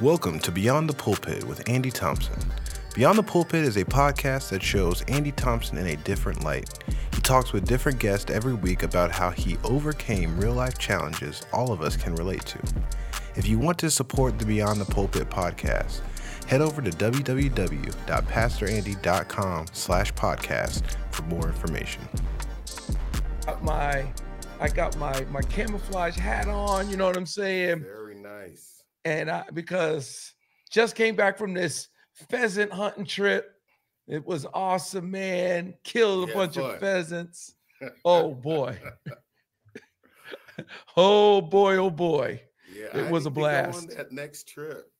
Welcome to Beyond the Pulpit with Andy Thompson. Beyond the Pulpit is a podcast that shows Andy Thompson in a different light. He talks with different guests every week about how he overcame real life challenges all of us can relate to. If you want to support the Beyond the Pulpit podcast, head over to www.pastorandy.com slash podcast for more information. Got my I got my my camouflage hat on, you know what I'm saying? Very nice. And I because just came back from this pheasant hunting trip. It was awesome, man. Killed a Yeah, bunch fun. of pheasants. Oh boy. oh boy, oh boy. yeah, it I was a need to go on blast. that next trip.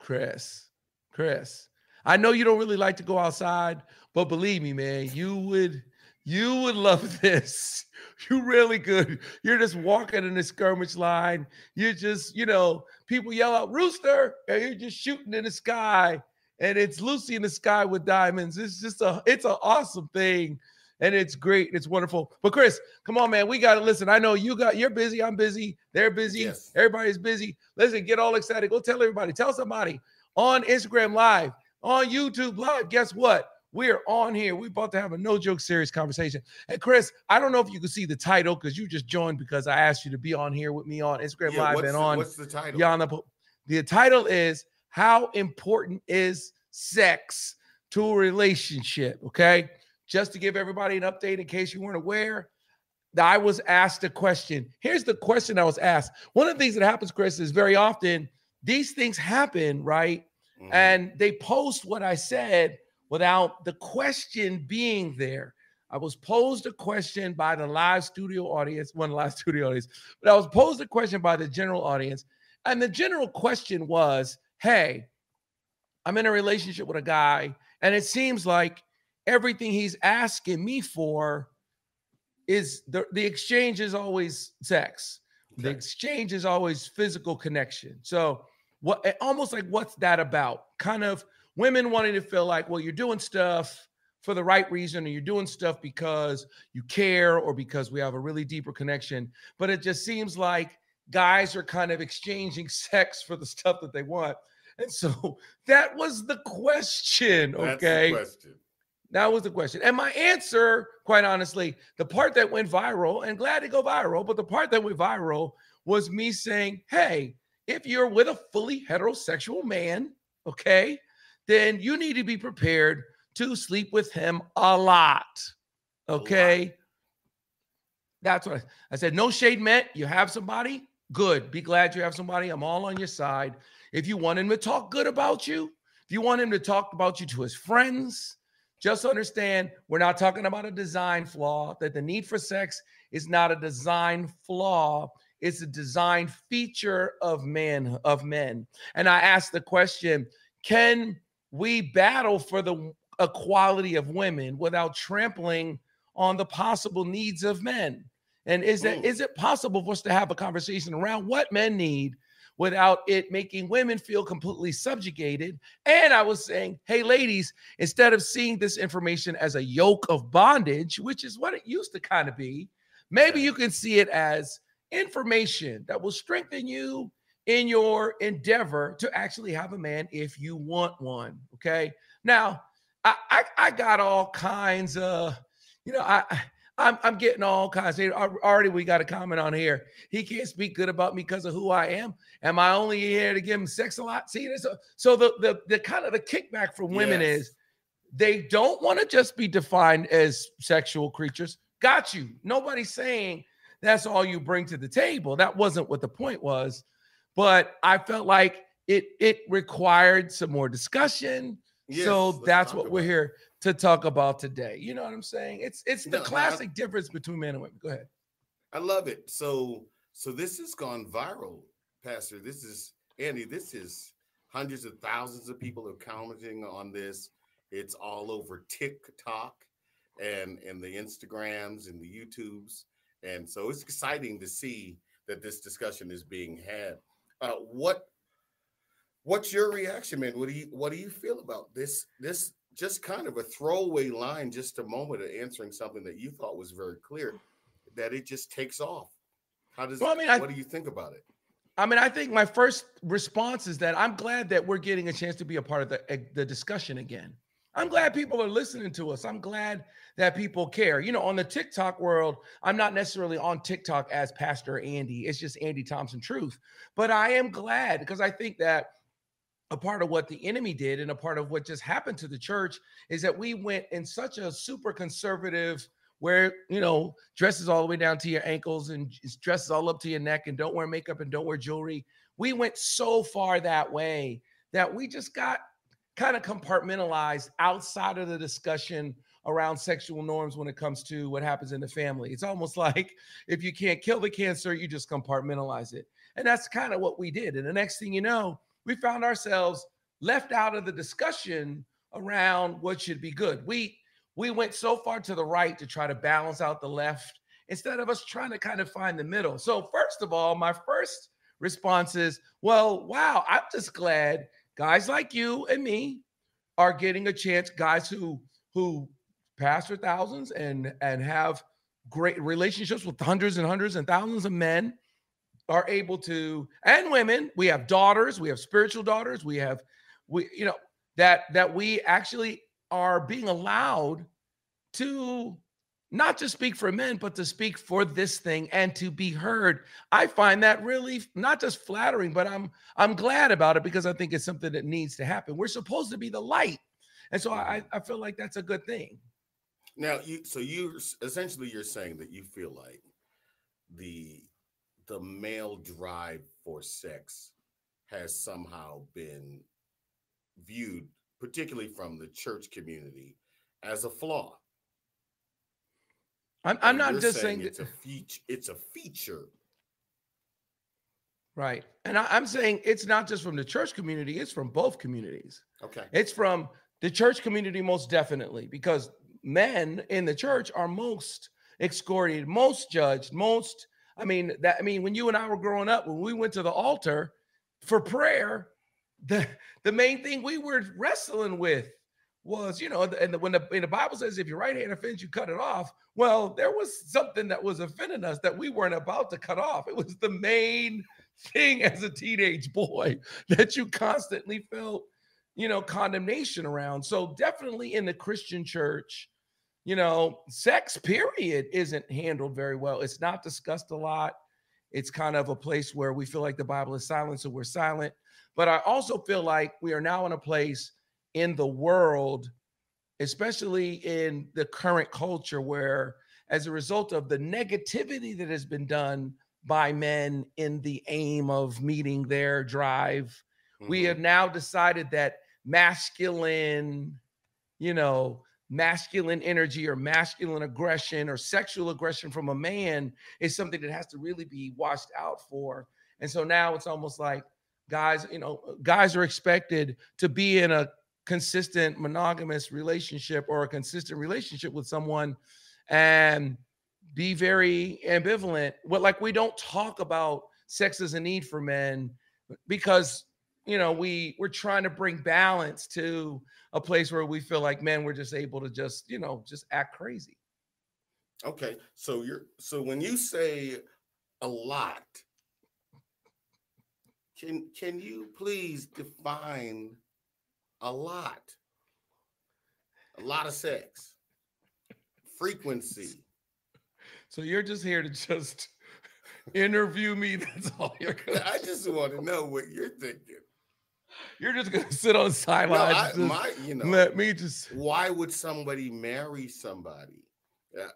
Chris, Chris, I know you don't really like to go outside, but believe me, man, you would you would love this. You really could. You're just walking in the skirmish line. You're just, you know, people yell out rooster, and you're just shooting in the sky, and it's Lucy in the sky with diamonds. It's just a, it's an awesome thing. And it's great. It's wonderful. But Chris, come on, man. We got to listen. I know you got you're busy. I'm busy. They're busy. Yes. Everybody's busy. Listen, get all excited. Go tell everybody. Tell somebody on Instagram Live, on YouTube Live. Guess what? We're on here. We're about to have a no joke serious conversation. And Chris, I don't know if you can see the title because you just joined because I asked you to be on here with me on Instagram Yeah, Live and the, on what's the title? Beyond the title is How Important is Sex to a Relationship? Okay. Just to give everybody an update in case you weren't aware, I was asked a question. Here's the question I was asked. One of the things that happens, Chris, is very often these things happen, right? Mhm. and they post what I said without the question being there. I was posed a question by the live studio audience, one live studio audience, but I was posed a question by the general audience. And the general question was Hey, I'm in a relationship with a guy, and it seems like everything he's asking me for is the, the exchange is always sex. The exchange is always physical connection. So what eh, almost like what's that about? Kind of women wanting to feel like, well, you're doing stuff for the right reason, or you're doing stuff because you care or because we have a really deeper connection. But it just seems like guys are kind of exchanging sex for the stuff that they want. And so that was the question. Okay. the question. That was the question. And my answer, quite honestly, the part that went viral, and glad to go viral, but the part that went viral was me saying, hey, if you're with a fully heterosexual man, okay, then you need to be prepared to sleep with him a lot. lot. Okay. That's what I, I said. No shade meant. You have somebody, good. Be glad you have somebody. I'm all on your side. If you want him to talk good about you, if you want him to talk about you to his friends, just understand we're not talking about a design flaw, that the need for sex is not a design flaw. It's a design feature of men of men. And I asked the question, can we battle for the equality of women without trampling on the possible needs of men? And is that Mm. is it possible for us to have a conversation around what men need without it making women feel completely subjugated? And I was saying, hey, ladies, instead of seeing this information as a yoke of bondage, which is what it used to kind of be, maybe you can see it as information that will strengthen you in your endeavor to actually have a man if you want one. Okay. Now, I I, I got all kinds of, you know, I I'm, I'm getting all kinds. Of, already, we got a comment on here. He can't speak good about me because of who I am. Am I only here to give him sex a lot? See, this. So the the the kind of the kickback from women Yes. is they don't want to just be defined as sexual creatures. Got you. Nobody's saying that's all you bring to the table. That wasn't what the point was. But I felt like it it required some more discussion. Yes, so that's what we're here to talk about today. You know what I'm saying? It's it's the No, no, I- classic difference between men and women. Go ahead. I love it. So so this has gone viral, Pastor. This is Andy. This is hundreds of thousands of people are commenting on this. It's all over TikTok and and the Instagrams and the YouTubes, and so it's exciting to see that this discussion is being had. Uh, what what's your reaction, man? What do you what do you feel about this? This just kind of a throwaway line, just a moment of answering something that you thought was very clear, that it just takes off. How does Well, I mean, I- what do you think about it? I mean, I think my first response is that I'm glad that we're getting a chance to be a part of the, eh, the discussion again. I'm glad people are listening to us. I'm glad that people care. You know, on the TikTok world, I'm not necessarily on TikTok as Pastor Andy. It's just Andy Thompson Truth. But I am glad because I think that a part of what the enemy did and a part of what just happened to the church is that we went in such a super conservative where you know dresses all the way down to your ankles and dresses all up to your neck and don't wear makeup and don't wear jewelry we went so far that way that we just got kind of compartmentalized outside of the discussion around sexual norms when it comes to what happens in the family it's almost like if you can't kill the cancer you just compartmentalize it and that's kind of what we did and the next thing you know we found ourselves left out of the discussion around what should be good. We we went so far to the right to try to balance out the left instead of us trying to kind of find the middle. So first of all, my first response is, well, wow, I'm just glad guys like you and me are getting a chance, guys who who pastor thousands and and have great relationships with hundreds and hundreds and thousands of men are able to and women. We have daughters we have spiritual daughters we have we you know that that we actually are being allowed to not to speak for men but to speak for this thing and to be heard. I find that really not just flattering but i'm i'm glad about it because i think it's something that needs to happen. We're supposed to be the light. And so i i feel like that's a good thing. Now you so you essentially you're saying that you feel like the the male drive for sex has somehow been viewed, particularly from the church community, as a flaw. I'm, I'm not just saying, saying it's a feature. It's a feature. Right. And I, I'm saying it's not just from the church community, it's from both communities. Okay. It's from the church community, most definitely, because men in the church are most excoriated, most judged, most I mean, that I mean, when you and I were growing up, when we went to the altar for prayer, the the main thing we were wrestling with was, you know, and the, when the, the Bible says if your right hand offends you, cut it off. Well, there was something that was offending us that we weren't about to cut off. It was the main thing as a teenage boy that you constantly felt, you know, condemnation around. So definitely in the Christian church, you know, sex period isn't handled very well. It's not discussed a lot. It's kind of a place where we feel like the Bible is silent, so we're silent. But I also feel like we are now in a place in the world, especially in the current culture, where as a result of the negativity that has been done by men in the aim of meeting their drive, mm-hmm. we have now decided that masculine, you know, masculine energy or masculine aggression or sexual aggression from a man is something that has to really be watched out for. And so now it's almost like guys, you know, guys are expected to be in a consistent monogamous relationship or a consistent relationship with someone and be very ambivalent. What like we don't talk about sex as a need for men because you know we we're trying to bring balance to a place where we feel like man we're just able to just you know just act crazy okay so you're so when you say a lot can can you please define a lot a lot of sex frequency so you're just here to just interview me that's all you're gonna i just want to know what you're thinking you're just gonna sit on sidelines. No, my, you know, let me just. Why would somebody marry somebody?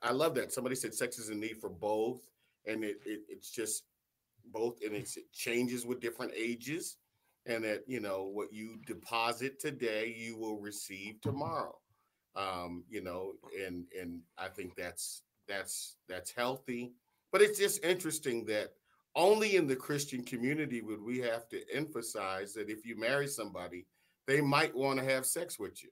I love that. Somebody said sex is a need for both, and it, it it's just both, and it changes with different ages, and that you know what you deposit today, you will receive tomorrow. Um, you know, and and I think that's that's that's healthy, but it's just interesting that only in the Christian community would we have to emphasize that if you marry somebody, they might want to have sex with you.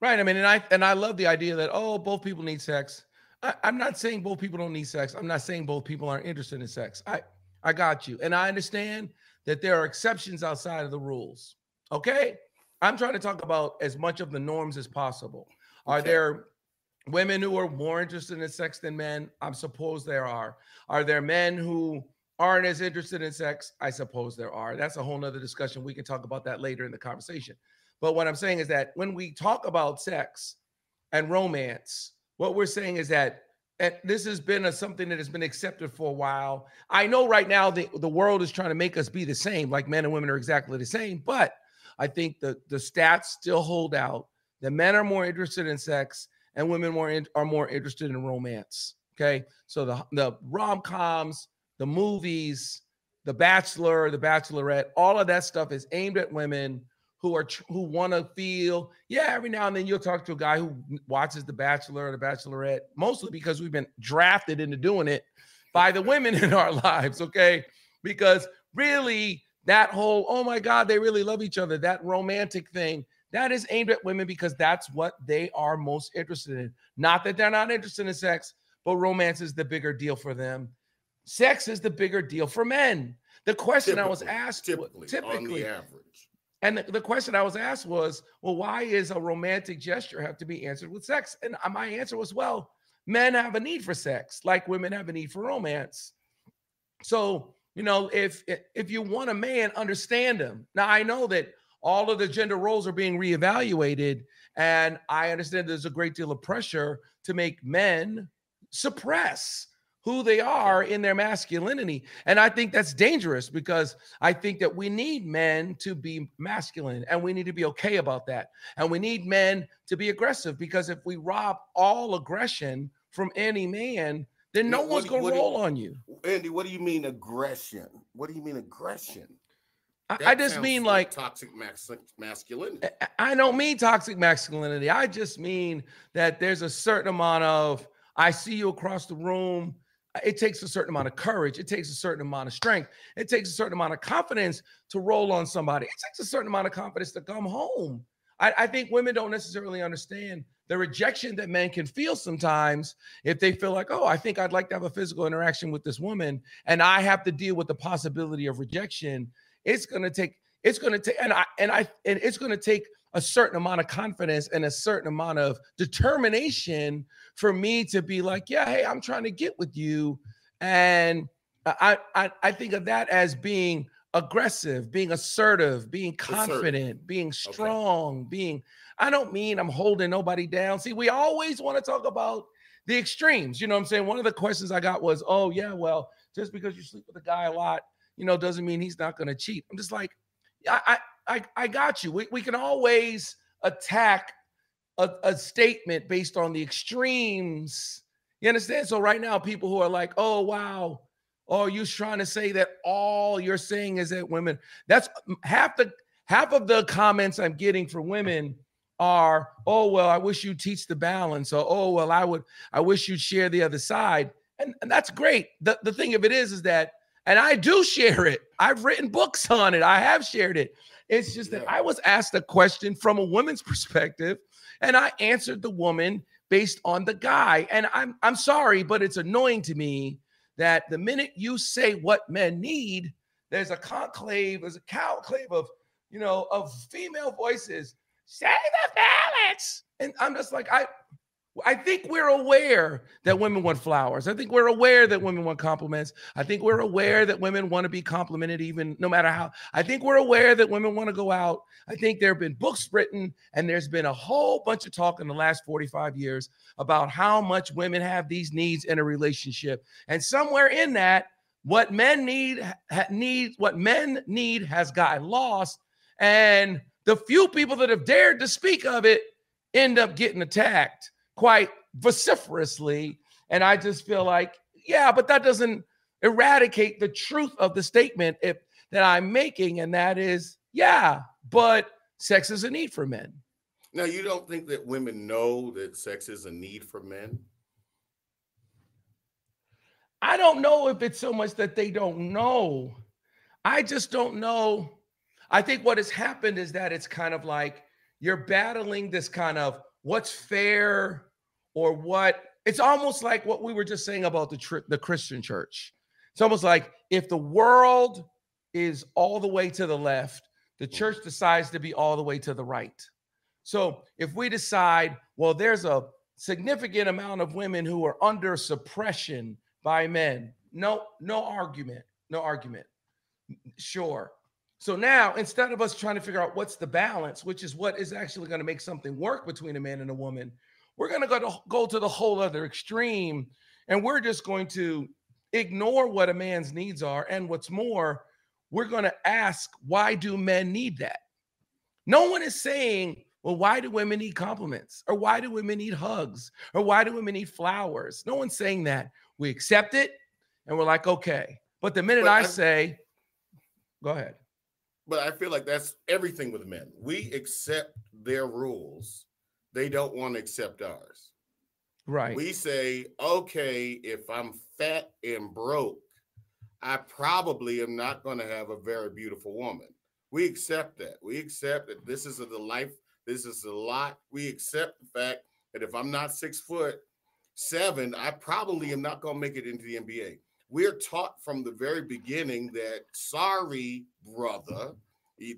Right. I mean, and I and I love the idea that oh, both people need sex. I, I'm not saying both people don't need sex. I'm not saying both people aren't interested in sex. I I got you, and I understand that there are exceptions outside of the rules. Okay. I'm trying to talk about as much of the norms as possible. Are okay. there women who are more interested in sex than men? I suppose there are. Are there men who aren't as interested in sex? I suppose there are. That's a whole nother discussion. We can talk about that later in the conversation. But what I'm saying is that when we talk about sex and romance, what we're saying is that and this has been a, something that has been accepted for a while. I know right now the, the world is trying to make us be the same, like men and women are exactly the same, but I think the, the stats still hold out that men are more interested in sex and women more in, are more interested in romance. Okay. So the, the rom-coms, the movies, the bachelor, the bachelorette, all of that stuff is aimed at women who are who want to feel yeah every now and then you'll talk to a guy who watches the bachelor or the bachelorette mostly because we've been drafted into doing it by the women in our lives okay? Because really that whole oh my god they really love each other that romantic thing that is aimed at women because that's what they are most interested in. Not that they're not interested in sex but romance is the bigger deal for them. Sex is the bigger deal for men. The question typically, i was asked typically, typically on the average and the, the, question I was asked was, well, why is a romantic gesture have to be answered with sex? And uh, my answer was, well, men have a need for sex, like women have a need for romance. So, you know, if if you want a man, understand him. Now, I know that all of the gender roles are being reevaluated, and I understand there's a great deal of pressure to make men suppress who they are in their masculinity. And I think that's dangerous because I think that we need men to be masculine and we need to be okay about that. And we need men to be aggressive because if we rob all aggression from any man, then no one's going to roll you, on you. Andy, what do you mean aggression? What do you mean aggression? I, I just mean like, like toxic masculinity. I don't mean toxic masculinity. I just mean that there's a certain amount of I see you across the room it takes a certain amount of courage. It takes a certain amount of strength. It takes a certain amount of confidence to roll on somebody. It takes a certain amount of confidence to come home. I, I, think women don't necessarily understand the rejection that men can feel sometimes if they feel like, oh, I think I'd like to have a physical interaction with this woman, and I have to deal with the possibility of rejection. It's gonna take. It's gonna take, and I and I and it's gonna take a certain amount of confidence and a certain amount of determination for me to be like, yeah, hey, I'm trying to get with you. And I I, I think of that as being aggressive, being assertive, being confident, assertive. being strong, okay. being I don't mean I'm holding nobody down. See, we always want to talk about the extremes. You know what I'm saying? One of the questions I got was, oh, yeah, well, just because you sleep with a guy a lot, you know, doesn't mean he's not going to cheat. I'm just like, I, I, I got you. We, we can always attack a, a statement based on the extremes. You understand? So right now, people who are like, oh, wow, oh, you trying to say that all you're saying is that women, that's half the half of the comments I'm getting from women are, oh, well, I wish you teach the balance, or oh, well, I would, I wish you'd share the other side. And, and that's great. The, the thing of it is, is that, and I do share it. I've written books on it. I have shared it. It's just that I was asked a question from a woman's perspective, and I answered the woman based on the guy. And I'm I'm sorry, but it's annoying to me that the minute you say what men need, there's a conclave, there's a conclave of you know of female voices. Say the balance. And I'm just like, I I think we're aware that women want flowers. I think we're aware that women want compliments. I think we're aware that women want to be complimented, even no matter how. I think we're aware that women want to go out. I think there have been books written, and there's been a whole bunch of talk in the last 45 years about how much women have these needs in a relationship. And somewhere in that, what men need, need what men need has gotten lost. And the few people that have dared to speak of it end up getting attacked quite vociferously. And I just feel like, yeah, but that doesn't eradicate the truth of the statement if that I'm making, and that is, yeah, but sex is a need for men. Now, you don't think that women know that sex is a need for men? I don't know if it's so much that they don't know. I just don't know. I think what has happened is that it's kind of like you're battling this kind of what's fair or what it's almost like what we were just saying about the tr- the Christian church. It's almost like if the world is all the way to the left, the mm. church decides to be all the way to the right. So if we decide, well, there's a significant amount of women who are under suppression by men, no, no argument. no argument. Sure. So now instead of us trying to figure out what's the balance, which is what is actually going to make something work between a man and a woman, we're going go to go to the whole other extreme and we're just going to ignore what a man's needs are and what's more, we're going to ask why do men need that? No one is saying, well, why do women need compliments? Or why do women need hugs? Or why do women need flowers? No one's saying that. We accept it and we're like, okay. But the minute I, I say, go ahead. But I feel like that's everything with men. We accept their rules, they don't want to accept ours. Right. We say, okay, if I'm fat and broke, I probably am not going to have a very beautiful woman. We accept that. We accept that this is the life, this is a lot. We accept the fact that if I'm not six foot seven, I probably am not going to make it into the NBA. We're taught from the very beginning that, sorry, brother,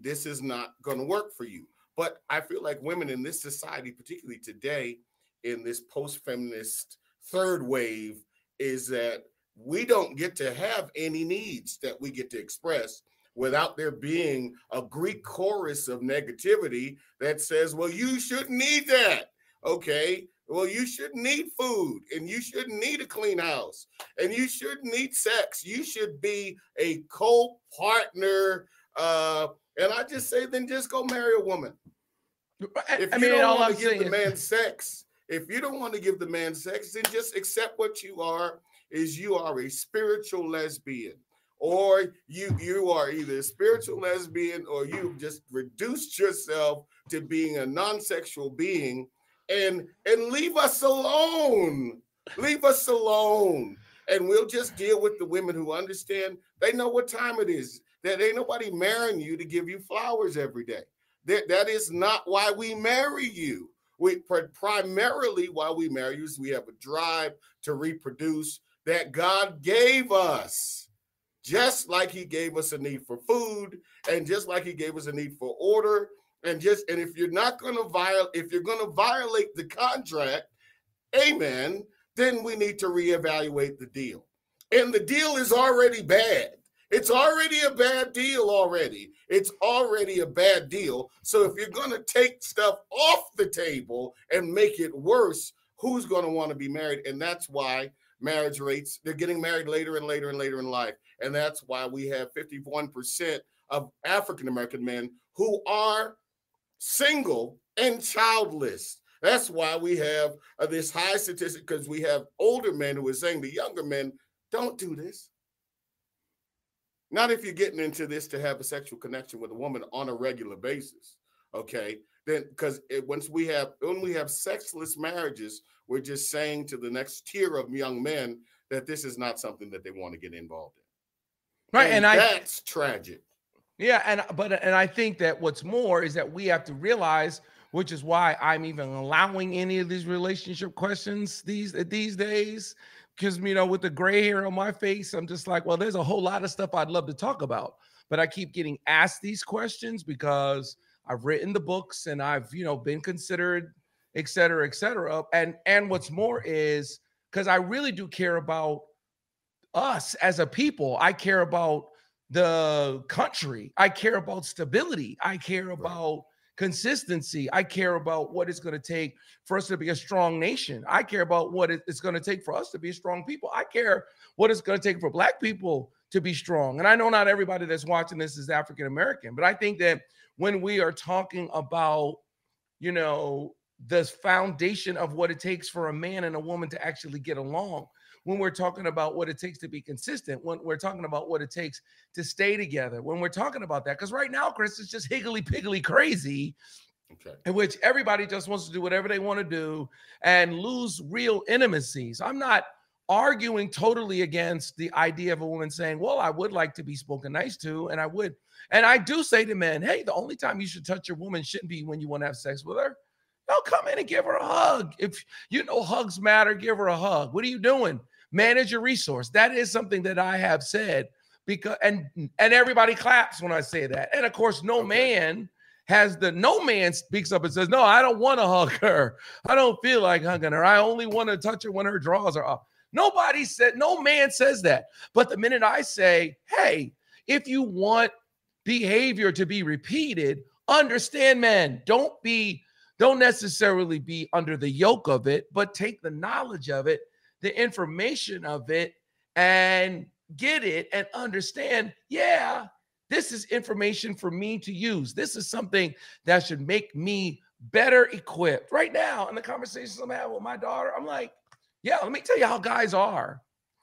this is not going to work for you. But I feel like women in this society, particularly today, in this post feminist third wave, is that we don't get to have any needs that we get to express without there being a Greek chorus of negativity that says, well, you shouldn't need that. Okay. Well, you shouldn't need food and you shouldn't need a clean house and you shouldn't need sex. You should be a co partner. Uh, and I just say, then just go marry a woman. If I you mean, don't want to give the man sex, if you don't want to give the man sex, then just accept what you are is you are a spiritual lesbian. Or you you are either a spiritual lesbian or you've just reduced yourself to being a non-sexual being and and leave us alone. Leave us alone. And we'll just deal with the women who understand. They know what time it is that ain't nobody marrying you to give you flowers every day that, that is not why we marry you we primarily why we marry you is we have a drive to reproduce that God gave us. Just like he gave us a need for food, and just like he gave us a need for order, and just and if you're not to violate, if you're to violate the contract, amen, then we need to reevaluate the deal. And the deal is already bad. It's already a bad deal already. It's already a bad deal. So if you're going to take stuff off the table and make it worse, who's going to want to be married? And that's why marriage rates. They're getting married later and later and later in life. And that's why we have 51% of African American men who are single and childless. That's why we have uh, this high statistic because we have older men who are saying to younger men, don't do this. Not if you're getting into this to have a sexual connection with a woman on a regular basis. Okay. Then because once we have when we have sexless marriages we're just saying to the next tier of young men that this is not something that they want to get involved in. Right, and, and I that's tragic. Yeah, and but and I think that what's more is that we have to realize, which is why I'm even allowing any of these relationship questions these these days, because you know, with the gray hair on my face, I'm just like, well, there's a whole lot of stuff I'd love to talk about, but I keep getting asked these questions because I've written the books and I've you know been considered et cetera, et cetera. And and what's more is because I really do care about us as a people. I care about the country. I care about stability. I care about consistency. I care about what it's going to take for us to be a strong nation. I care about what it's going to take for us to be strong people. I care what it's going to take for black people to be strong. And I know not everybody that's watching this is African American, but I think that when we are talking about, you know, the foundation of what it takes for a man and a woman to actually get along when we're talking about what it takes to be consistent, when we're talking about what it takes to stay together, when we're talking about that. Because right now, Chris, is just higgly piggly crazy, okay. in which everybody just wants to do whatever they want to do and lose real intimacies. I'm not arguing totally against the idea of a woman saying, Well, I would like to be spoken nice to, and I would. And I do say to men, Hey, the only time you should touch your woman shouldn't be when you want to have sex with her no, come in and give her a hug. If you know hugs matter, give her a hug. What are you doing? Manage your resource. That is something that I have said because and and everybody claps when I say that. And of course, no okay. man has the no man speaks up and says, No, I don't want to hug her. I don't feel like hugging her. I only want to touch her when her drawers are off. Nobody said, no man says that. But the minute I say, hey, if you want behavior to be repeated, understand, man, don't be, don't necessarily be under the yoke of it, but take the knowledge of it, the information of it, and get it and understand, yeah, this is information for me to use. This is something that should make me better equipped. Right now, in the conversations I'm having with my daughter, I'm like, yeah, let me tell you how guys are.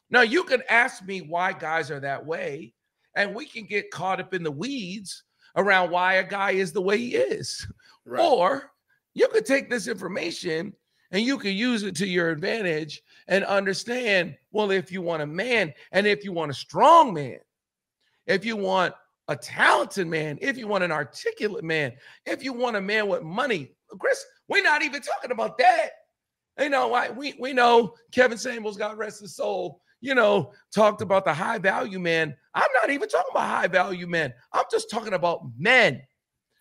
Now, you can ask me why guys are that way, and we can get caught up in the weeds around why a guy is the way he is. Right. Or you could take this information and you can use it to your advantage and understand well, if you want a man and if you want a strong man, if you want a talented man, if you want an articulate man, if you want a man with money, Chris, we're not even talking about that. You know, I, we we know Kevin Samuels, God rest his soul, you know, talked about the high value man. I'm not even talking about high value men. I'm just talking about men.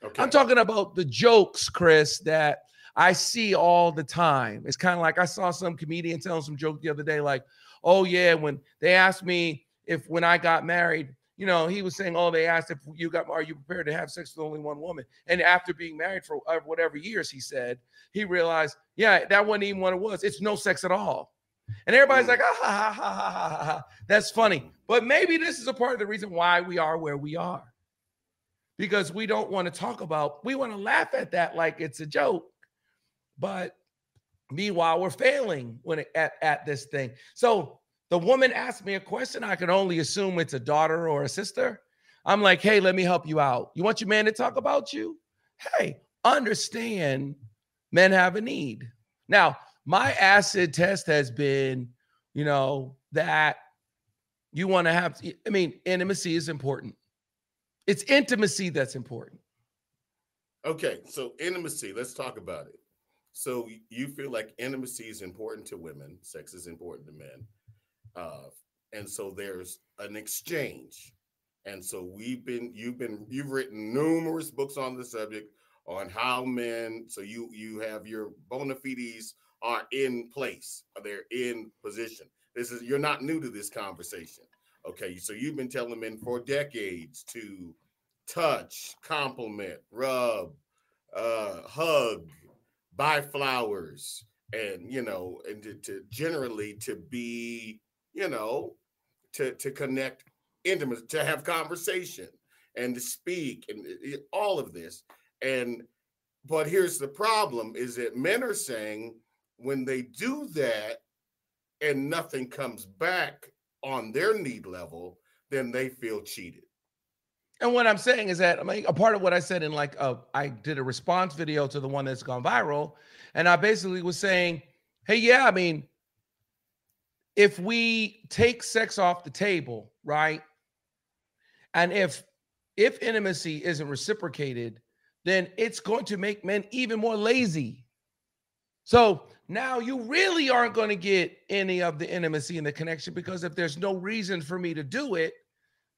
Okay. I'm talking about the jokes, Chris, that I see all the time. It's kind of like I saw some comedian telling some joke the other day, like, oh yeah, when they asked me if when I got married, you know, he was saying, oh, they asked if you got, are you prepared to have sex with only one woman? And after being married for uh, whatever years, he said, he realized, yeah, that wasn't even what it was. It's no sex at all. And everybody's mm. like, ah, ha, ha, ha, ha, ha, ha. That's funny. But maybe this is a part of the reason why we are where we are. Because we don't want to talk about, we want to laugh at that like it's a joke. But meanwhile, we're failing when it, at, at this thing. So the woman asked me a question. I can only assume it's a daughter or a sister. I'm like, hey, let me help you out. You want your man to talk about you? Hey, understand men have a need. Now, my acid test has been, you know, that you want to have, I mean, intimacy is important. It's intimacy that's important. Okay, so intimacy, let's talk about it. So you feel like intimacy is important to women, sex is important to men. Uh, and so there's an exchange. And so we've been, you've been, you've written numerous books on the subject on how men, so you you have your bona fides are in place, they're in position. This is you're not new to this conversation. Okay, so you've been telling men for decades to touch, compliment, rub, uh, hug, buy flowers, and you know, and to, to generally to be, you know, to to connect intimate, to have conversation and to speak and eh, eh, all of this. And but here's the problem is that men are saying when they do that and nothing comes back on their need level, then they feel cheated. And what I'm saying is that I mean a part of what I said in like uh, I did a response video to the one that's gone viral, and I basically was saying, hey, yeah, I mean, if we take sex off the table, right? And if if intimacy isn't reciprocated, then it's going to make men even more lazy. So now you really aren't going to get any of the intimacy and the connection because if there's no reason for me to do it,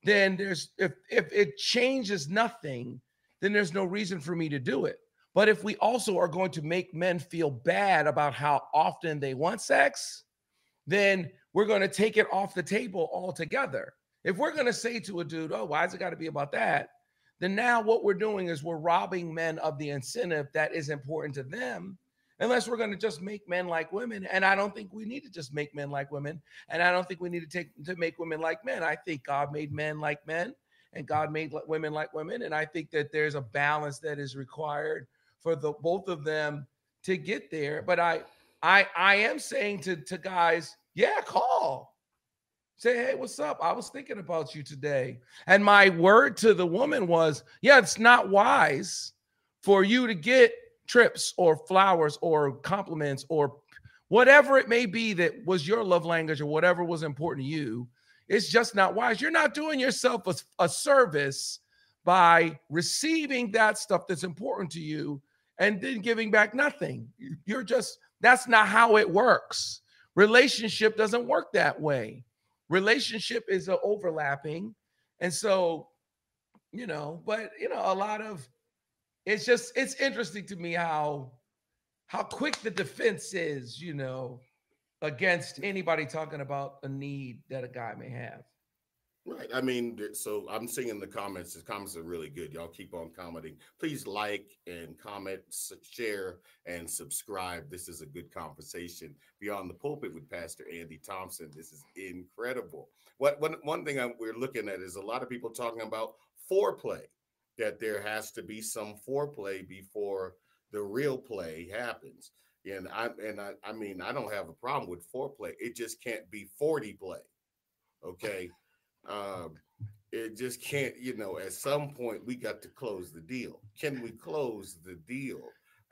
then there's if if it changes nothing, then there's no reason for me to do it. But if we also are going to make men feel bad about how often they want sex, then we're going to take it off the table altogether. If we're going to say to a dude, "Oh, why's it got to be about that?" then now what we're doing is we're robbing men of the incentive that is important to them unless we're going to just make men like women and i don't think we need to just make men like women and i don't think we need to take to make women like men i think god made men like men and god made women like women and i think that there's a balance that is required for the both of them to get there but i i i am saying to to guys yeah call Say, hey, what's up? I was thinking about you today. And my word to the woman was, yeah, it's not wise for you to get trips or flowers or compliments or whatever it may be that was your love language or whatever was important to you. It's just not wise. You're not doing yourself a, a service by receiving that stuff that's important to you and then giving back nothing. You're just, that's not how it works. Relationship doesn't work that way relationship is overlapping and so you know but you know a lot of it's just it's interesting to me how how quick the defense is you know against anybody talking about a need that a guy may have. Right. I mean, so I'm seeing in the comments, the comments are really good. Y'all keep on commenting. Please like and comment, share, and subscribe. This is a good conversation beyond the pulpit with Pastor Andy Thompson. This is incredible. What one, one thing I, we're looking at is a lot of people talking about foreplay, that there has to be some foreplay before the real play happens. And I and I, I mean, I don't have a problem with foreplay. It just can't be 40 play. Okay. Um, it just can't, you know, at some point we got to close the deal. Can we close the deal?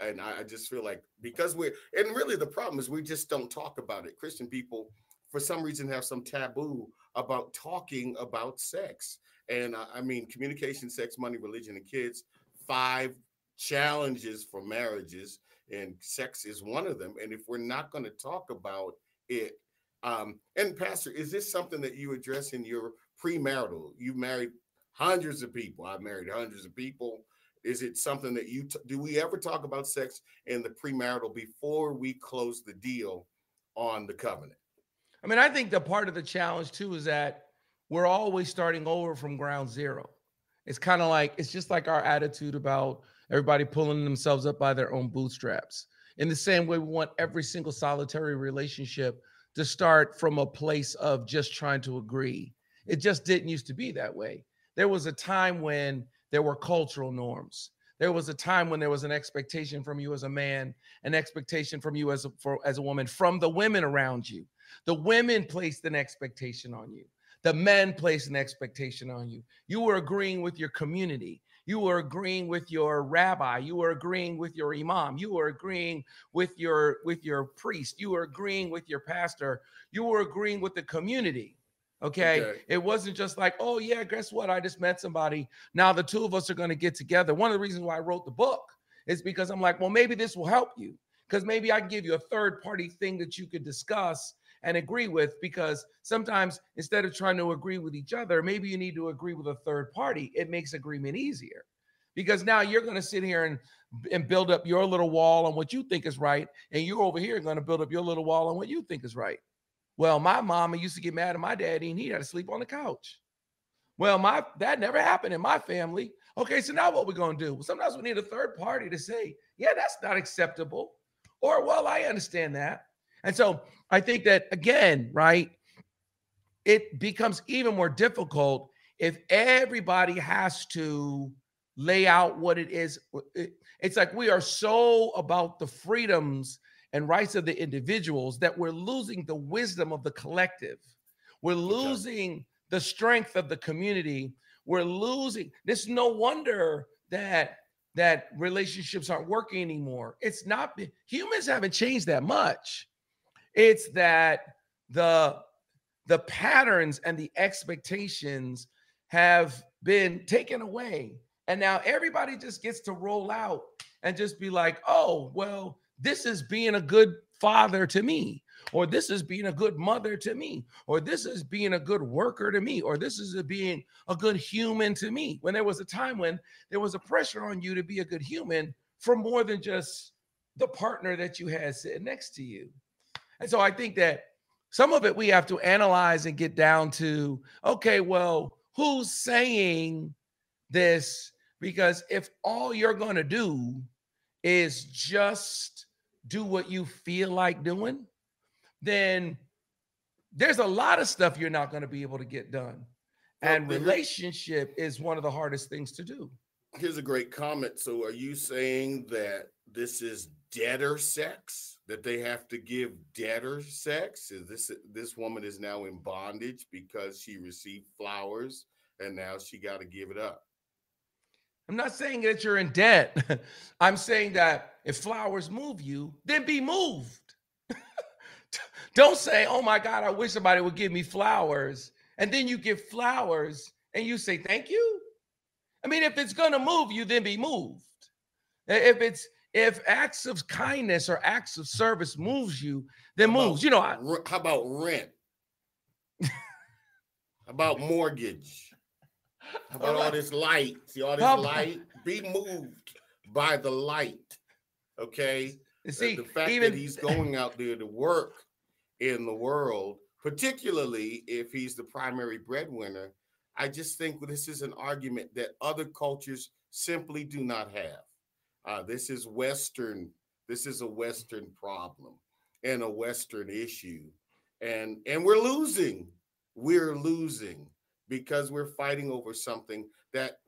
And I, I just feel like because we're, and really the problem is we just don't talk about it. Christian people, for some reason, have some taboo about talking about sex. And uh, I mean, communication, sex, money, religion, and kids, five challenges for marriages, and sex is one of them. And if we're not going to talk about it, um, and Pastor, is this something that you address in your premarital? You married hundreds of people. I've married hundreds of people. Is it something that you t- do? We ever talk about sex in the premarital before we close the deal on the covenant? I mean, I think the part of the challenge too is that we're always starting over from ground zero. It's kind of like it's just like our attitude about everybody pulling themselves up by their own bootstraps. In the same way, we want every single solitary relationship to start from a place of just trying to agree. It just didn't used to be that way. There was a time when there were cultural norms. There was a time when there was an expectation from you as a man, an expectation from you as a, for, as a woman, from the women around you. The women placed an expectation on you. The men placed an expectation on you. You were agreeing with your community. You were agreeing with your rabbi. You were agreeing with your imam. You were agreeing with your with your priest. You were agreeing with your pastor. You were agreeing with the community. Okay? okay. It wasn't just like, oh, yeah, guess what? I just met somebody. Now the two of us are going to get together. One of the reasons why I wrote the book is because I'm like, well, maybe this will help you. Because maybe I can give you a third party thing that you could discuss and agree with because sometimes instead of trying to agree with each other, maybe you need to agree with a third party. It makes agreement easier because now you're going to sit here and and build up your little wall on what you think is right and you're over here going to build up your little wall on what you think is right. Well, my mama used to get mad at my daddy and he had to sleep on the couch. Well, my that never happened in my family. Okay, so now what we're going to do? Sometimes we need a third party to say, "Yeah, that's not acceptable." Or, "Well, I understand that." And so I think that again, right, it becomes even more difficult if everybody has to lay out what it is. It's like we are so about the freedoms and rights of the individuals that we're losing the wisdom of the collective. We're losing the strength of the community. We're losing. There's no wonder that that relationships aren't working anymore. It's not humans haven't changed that much. It's that the the patterns and the expectations have been taken away. And now everybody just gets to roll out and just be like, oh, well, this is being a good father to me, or this is being a good mother to me, or this is being a good worker to me, or this is a being a good human to me. When there was a time when there was a pressure on you to be a good human for more than just the partner that you had sitting next to you. And so I think that some of it we have to analyze and get down to okay, well, who's saying this? Because if all you're going to do is just do what you feel like doing, then there's a lot of stuff you're not going to be able to get done. And relationship is one of the hardest things to do. Here's a great comment. So, are you saying that this is debtor sex? That they have to give debtor sex? Is this this woman is now in bondage because she received flowers and now she got to give it up? I'm not saying that you're in debt. I'm saying that if flowers move you, then be moved. Don't say, "Oh my God, I wish somebody would give me flowers," and then you give flowers and you say, "Thank you." I mean, if it's gonna move you, then be moved. If it's if acts of kindness or acts of service moves you, then how moves. About, you know, I, how about rent? how about mortgage? How about all, this light? See all this how light? Be moved by the light. Okay. Uh, see, the fact even, that he's going out there to work in the world, particularly if he's the primary breadwinner. I just think this is an argument that other cultures simply do not have. Uh, this is Western. This is a Western problem and a Western issue, and and we're losing. We're losing because we're fighting over something that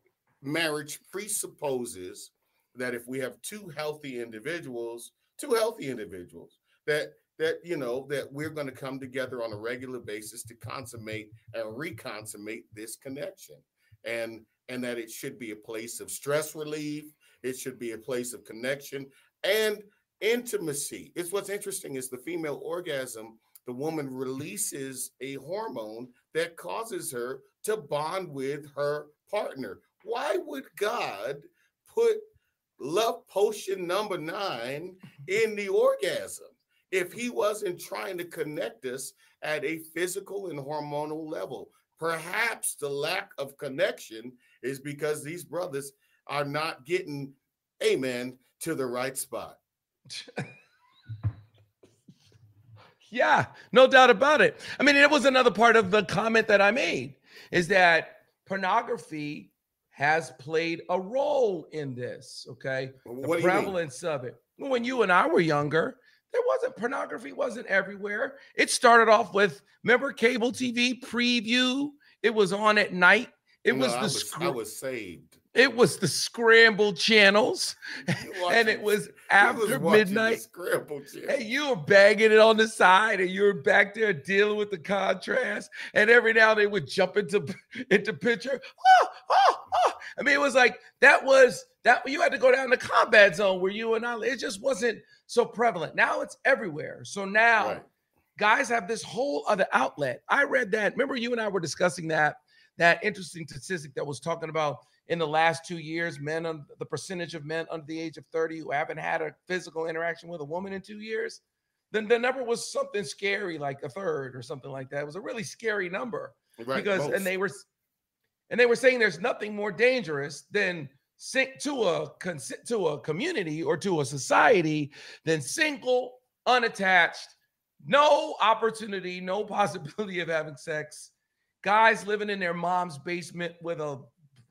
marriage presupposes that if we have two healthy individuals, two healthy individuals, that that you know that we're going to come together on a regular basis to consummate and reconsummate this connection and and that it should be a place of stress relief it should be a place of connection and intimacy it's what's interesting is the female orgasm the woman releases a hormone that causes her to bond with her partner why would god put love potion number 9 in the orgasm if he wasn't trying to connect us at a physical and hormonal level. Perhaps the lack of connection is because these brothers are not getting, amen, to the right spot. yeah, no doubt about it. I mean, it was another part of the comment that I made is that pornography has played a role in this. Okay. What the prevalence of it. When you and I were younger, there wasn't pornography wasn't everywhere it started off with remember cable tv preview it was on at night it No, was I the was, scr- I was saved. It was the scrambled channels and it was after the midnight Scramble channel. Hey, you were bagging it on the side, and you were back there dealing with the contrast. And every now and then would jump into into picture. Oh, oh, oh. I mean, it was like that was that you had to go down the combat zone where you and I. It just wasn't so prevalent. Now it's everywhere. So now Right. guys have this whole other outlet. I read that. Remember, you and I were discussing that that interesting statistic that was talking about in the last two years, men on the percentage of men under the age of 30 who haven't had a physical interaction with a woman in two years. Then the number was something scary, like a third or something like that. It was a really scary number Right, because and they were and they were saying there's nothing more dangerous than sink to a to a community or to a society than single unattached no opportunity no possibility of having sex guys living in their mom's basement with a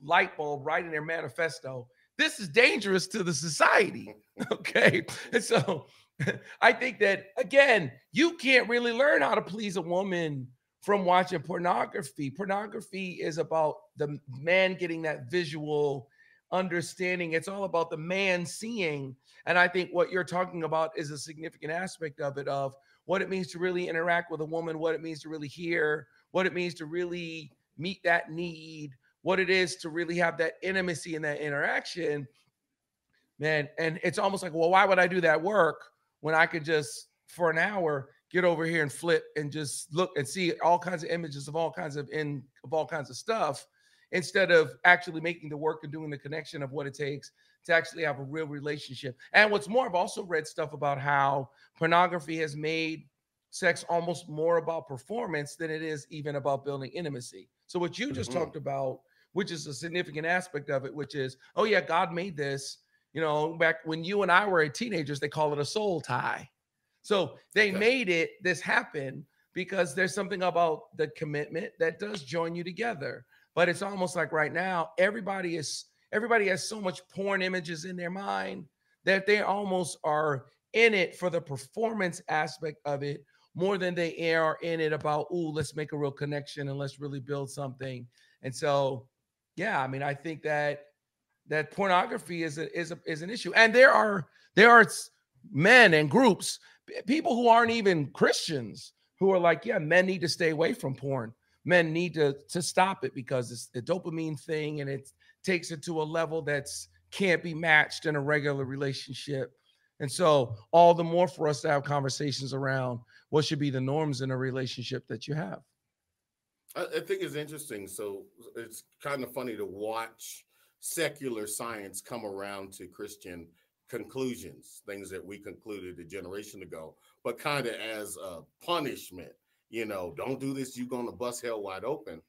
light bulb writing their manifesto this is dangerous to the society okay and so i think that again you can't really learn how to please a woman from watching pornography. Pornography is about the man getting that visual understanding. It's all about the man seeing. And I think what you're talking about is a significant aspect of it of what it means to really interact with a woman, what it means to really hear, what it means to really meet that need, what it is to really have that intimacy and that interaction. Man, and it's almost like, well, why would I do that work when I could just for an hour get over here and flip and just look and see all kinds of images of all kinds of in of all kinds of stuff instead of actually making the work and doing the connection of what it takes to actually have a real relationship. And what's more, I've also read stuff about how pornography has made sex almost more about performance than it is even about building intimacy. So what you just Mhm. talked about, which is a significant aspect of it, which is, oh yeah, God made this. You know, back when you and I were teenagers, they call it a soul tie. So they Okay. made it this happen because there's something about the commitment that does join you together. But it's almost like right now, everybody is everybody has so much porn images in their mind that they almost are in it for the performance aspect of it more than they are in it about, oh, let's make a real connection and let's really build something. And so, yeah, I mean, I think that that pornography is a, is a, is an issue. And there are there are men and groups, people who aren't even Christians, who are like, yeah, men need to stay away from porn. Men need to to stop it because it's the dopamine thing, and it takes it to a level that's can't be matched in a regular relationship. And so, all the more for us to have conversations around what should be the norms in a relationship that you have. I, I think it's interesting. So it's kind of funny to watch secular science come around to Christian conclusions, things that we concluded a generation ago, but kind of as a punishment. You know, don't do this, you're going to bust hell wide open.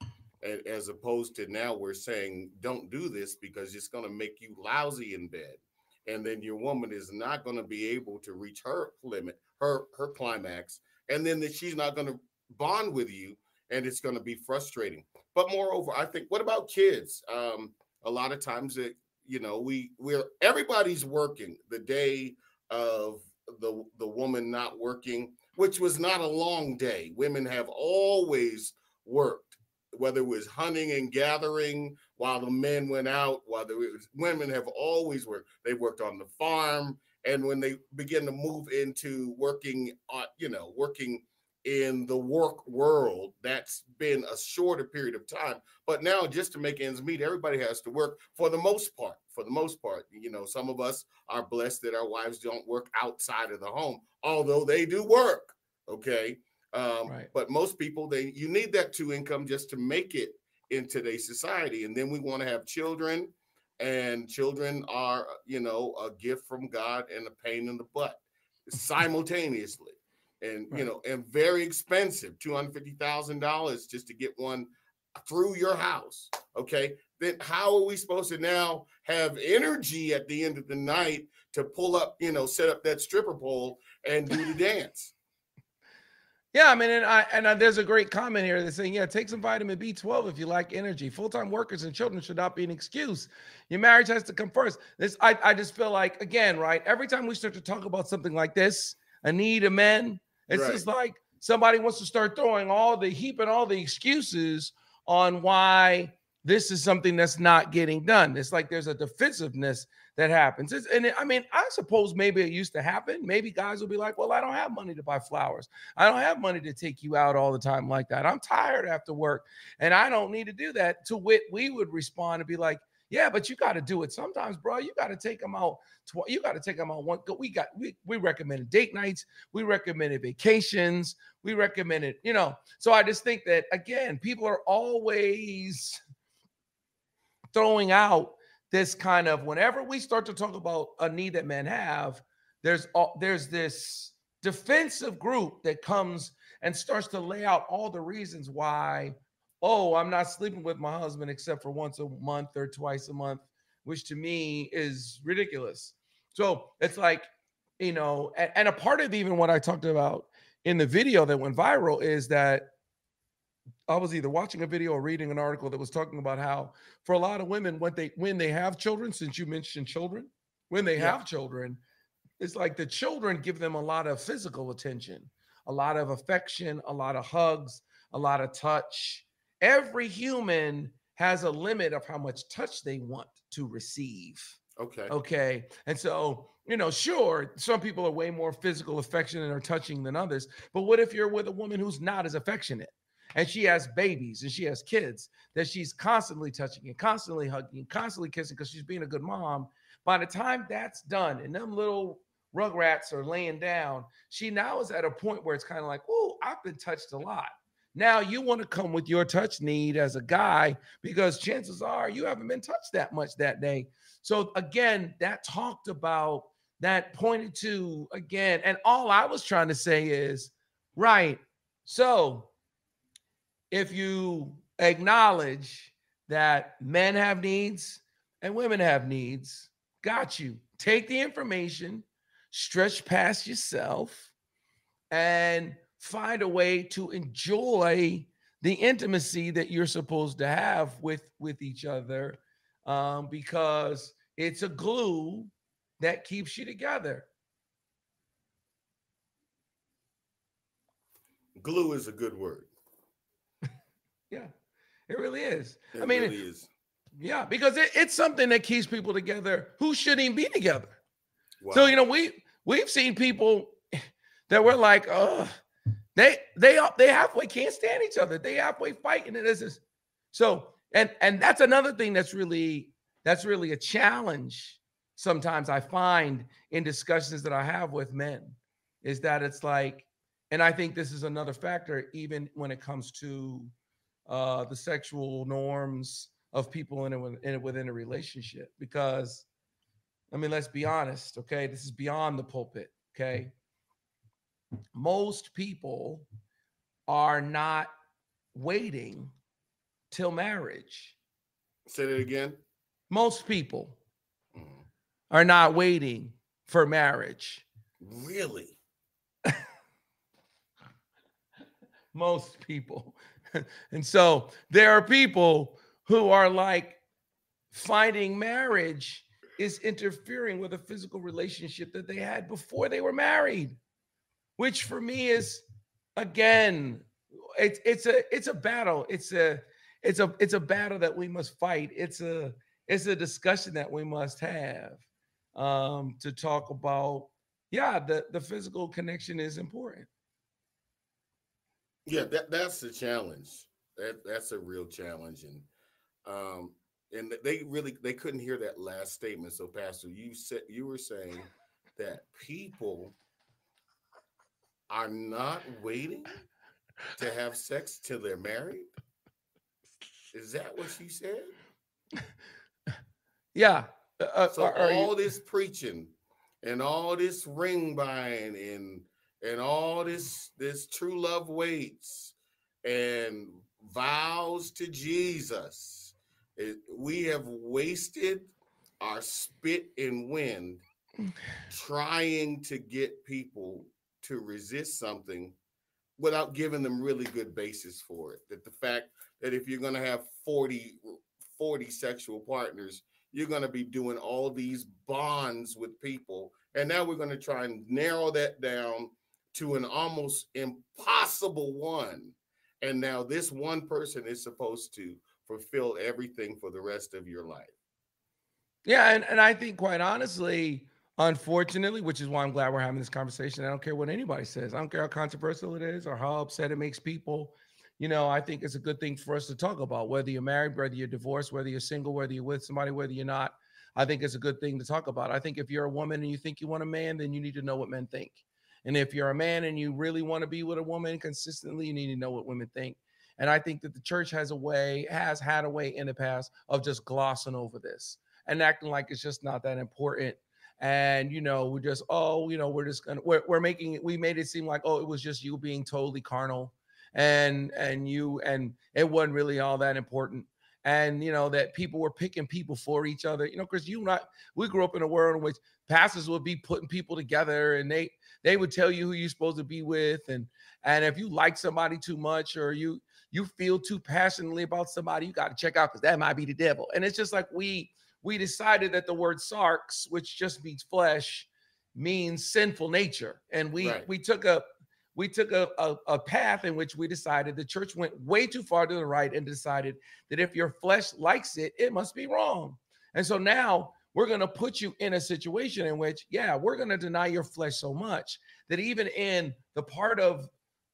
As opposed to now, we're saying, don't do this because it's going to make you lousy in bed. And then your woman is not going to be able to reach her limit, her her climax, and then that she's not going to bond with you, and it's going to be frustrating. But moreover, I think, what about kids? Um, a lot of times it you know we we're everybody's working the day of the the woman not working, which was not a long day. Women have always worked, whether it was hunting and gathering while the men went out, while the women have always worked. They worked on the farm, and when they begin to move into working, on, you know, working in the work world that's been a shorter period of time but now just to make ends meet everybody has to work for the most part for the most part. You know some of us are blessed that our wives don't work outside of the home although they do work okay? Um, right. but most people they you need that two income just to make it in today's society and then we want to have children and children are you know a gift from god and a pain in the butt simultaneously and right. you know, and very expensive, two hundred fifty thousand dollars just to get one through your house. Okay, then how are we supposed to now have energy at the end of the night to pull up, you know, set up that stripper pole and do the dance? Yeah, I mean, and I and I, there's a great comment here that's saying, yeah, take some vitamin B12 if you like energy. Full-time workers and children should not be an excuse. Your marriage has to come first. This, I, I just feel like, again, right? Every time we start to talk about something like this, a need of men, it's right. just like somebody wants to start throwing all the heaping all the excuses on why this is something that's not getting done. It's like there's a defensiveness that happens. It's, and it, I mean, I suppose maybe it used to happen. Maybe guys will be like, well, I don't have money to buy flowers. I don't have money to take you out all the time like that. I'm tired after work and I don't need to do that. To wit, we would respond and be like, yeah, but you got to do it sometimes, bro. You got to take them out. Tw- you got to take them out one. We got we we recommended date nights. We recommended vacations. We recommended, you know. So I just think that again, people are always throwing out this kind of whenever we start to talk about a need that men have, there's all, there's this defensive group that comes and starts to lay out all the reasons why oh, I'm not sleeping with my husband except for once a month or twice a month, which to me is ridiculous. So it's like, you know, and, and a part of even what I talked about in the video that went viral is that I was either watching a video or reading an article that was talking about how for a lot of women, when they when they have children, since you mentioned children, when they yeah. have children, it's like the children give them a lot of physical attention, a lot of affection, a lot of hugs, a lot of touch, every human has a limit of how much touch they want to receive. Okay. Okay. And so, you know, sure, some people are way more physical, affectionate, or touching than others. But what if you're with a woman who's not as affectionate and she has babies and she has kids that she's constantly touching and constantly hugging and constantly kissing because she's being a good mom? By the time that's done and them little rugrats are laying down, she now is at a point where it's kind of like, oh, I've been touched a lot. Now you want to come with your touch need as a guy because chances are you haven't been touched that much that day. So again, that talked about that pointed to again, and all I was trying to say is right. So if you acknowledge that men have needs and women have needs, got you. Take the information, stretch past yourself, and find a way to enjoy the intimacy that you're supposed to have with with each other um, because it's a glue that keeps you together glue is a good word yeah it really is it i mean really is. yeah because it, it's something that keeps people together who shouldn't even be together wow. so you know we we've seen people that were like oh they they they halfway can't stand each other. They halfway fighting, and this is so. And and that's another thing that's really that's really a challenge. Sometimes I find in discussions that I have with men is that it's like, and I think this is another factor, even when it comes to uh, the sexual norms of people in, a, within a relationship. Because, I mean, let's be honest, okay? This is beyond the pulpit, okay? Most people are not waiting till marriage. Say that again. Most people mm. are not waiting for marriage. Really? most people. and so there are people who are like finding marriage is interfering with a physical relationship that they had before they were married, which for me is again, it's it's a it's a battle. It's a it's a it's a battle that we must fight. It's a it's a discussion that we must have um, to talk about. Yeah, the the physical connection is important. Yeah, that, that's the challenge. That that's a real challenge, and um, and they really they couldn't hear that last statement. So, Pastor, you said you were saying that people are not waiting to have sex till they're married. Is that what she said? Yeah. Uh, uh so all you... this preaching and all this ring buying and and all this this true love waits and vows to Jesus. It, we have wasted our spit and wind trying to get people to resist something without giving them really good basis for it. That the fact that if you're going to have 40 40 sexual partners, you're going to be doing all these bonds with people. And now we're going to try and narrow that down to an almost impossible one. And now this one person is supposed to fulfill everything for the rest of your life. Yeah. And, and I think, quite honestly, unfortunately, which is why I'm glad we're having this conversation. I don't care what anybody says, I don't care how controversial it is or how upset it makes people. You know, I think it's a good thing for us to talk about whether you're married, whether you're divorced, whether you're single, whether you're with somebody, whether you're not. I think it's a good thing to talk about. I think if you're a woman and you think you want a man, then you need to know what men think. And if you're a man and you really want to be with a woman consistently, you need to know what women think. And I think that the church has a way, has had a way in the past of just glossing over this and acting like it's just not that important. And you know, we're just, oh, you know, we're just gonna we're, we're making it, we made it seem like, oh, it was just you being totally carnal and and you and it wasn't really all that important and you know that people were picking people for each other you know because you not we grew up in a world in which pastors would be putting people together and they they would tell you who you're supposed to be with and and if you like somebody too much or you you feel too passionately about somebody you got to check out because that might be the devil and it's just like we we decided that the word sarx which just means flesh means sinful nature and we right. we took a we took a, a, a, path in which we decided the church went way too far to the right and decided that if your flesh likes it, it must be wrong. And so now we're going to put you in a situation in which, yeah, we're going to deny your flesh so much that even in the part of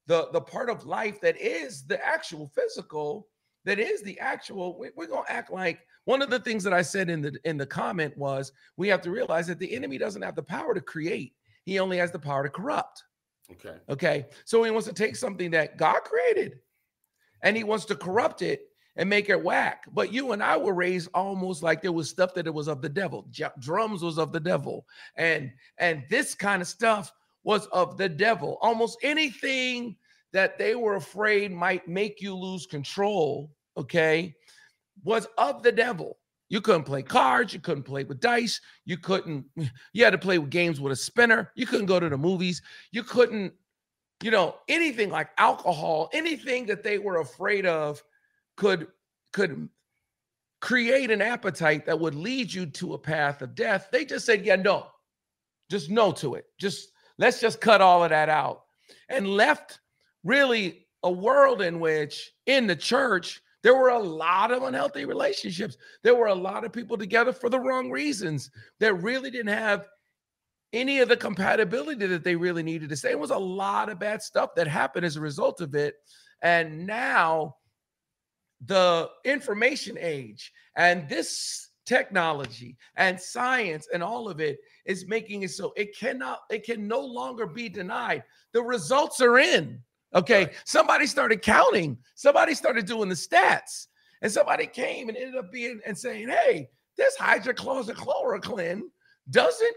the, the part of life that is the actual physical, that is the actual, we, we're going to act like one of the things that I said in the in the comment was we have to realize that the enemy doesn't have the power to create; he only has the power to corrupt. Okay. Okay. So he wants to take something that God created and he wants to corrupt it and make it whack. But you and I were raised almost like there was stuff that it was of the devil. J- drums was of the devil. And and this kind of stuff was of the devil. Almost anything that they were afraid might make you lose control, okay, was of the devil. You couldn't play cards. You couldn't play with dice. You couldn't, you had to play with games with a spinner. You couldn't go to the movies. You couldn't, you know, anything like alcohol, anything that they were afraid of could, could create an appetite that would lead you to a path of death. They just said, yeah, no, just no to it. Just let's just cut all of that out and left really a world in which in the church, there were a lot of unhealthy relationships. There were a lot of people together for the wrong reasons that really didn't have any of the compatibility that they really needed to say. It was a lot of bad stuff that happened as a result of it. And now the information age and this technology and science and all of it is making it so it cannot, it can no longer be denied. The results are in. Okay. Somebody started counting, somebody started doing the stats, and somebody came and ended up being and saying, hey, this hydrochloroquine doesn't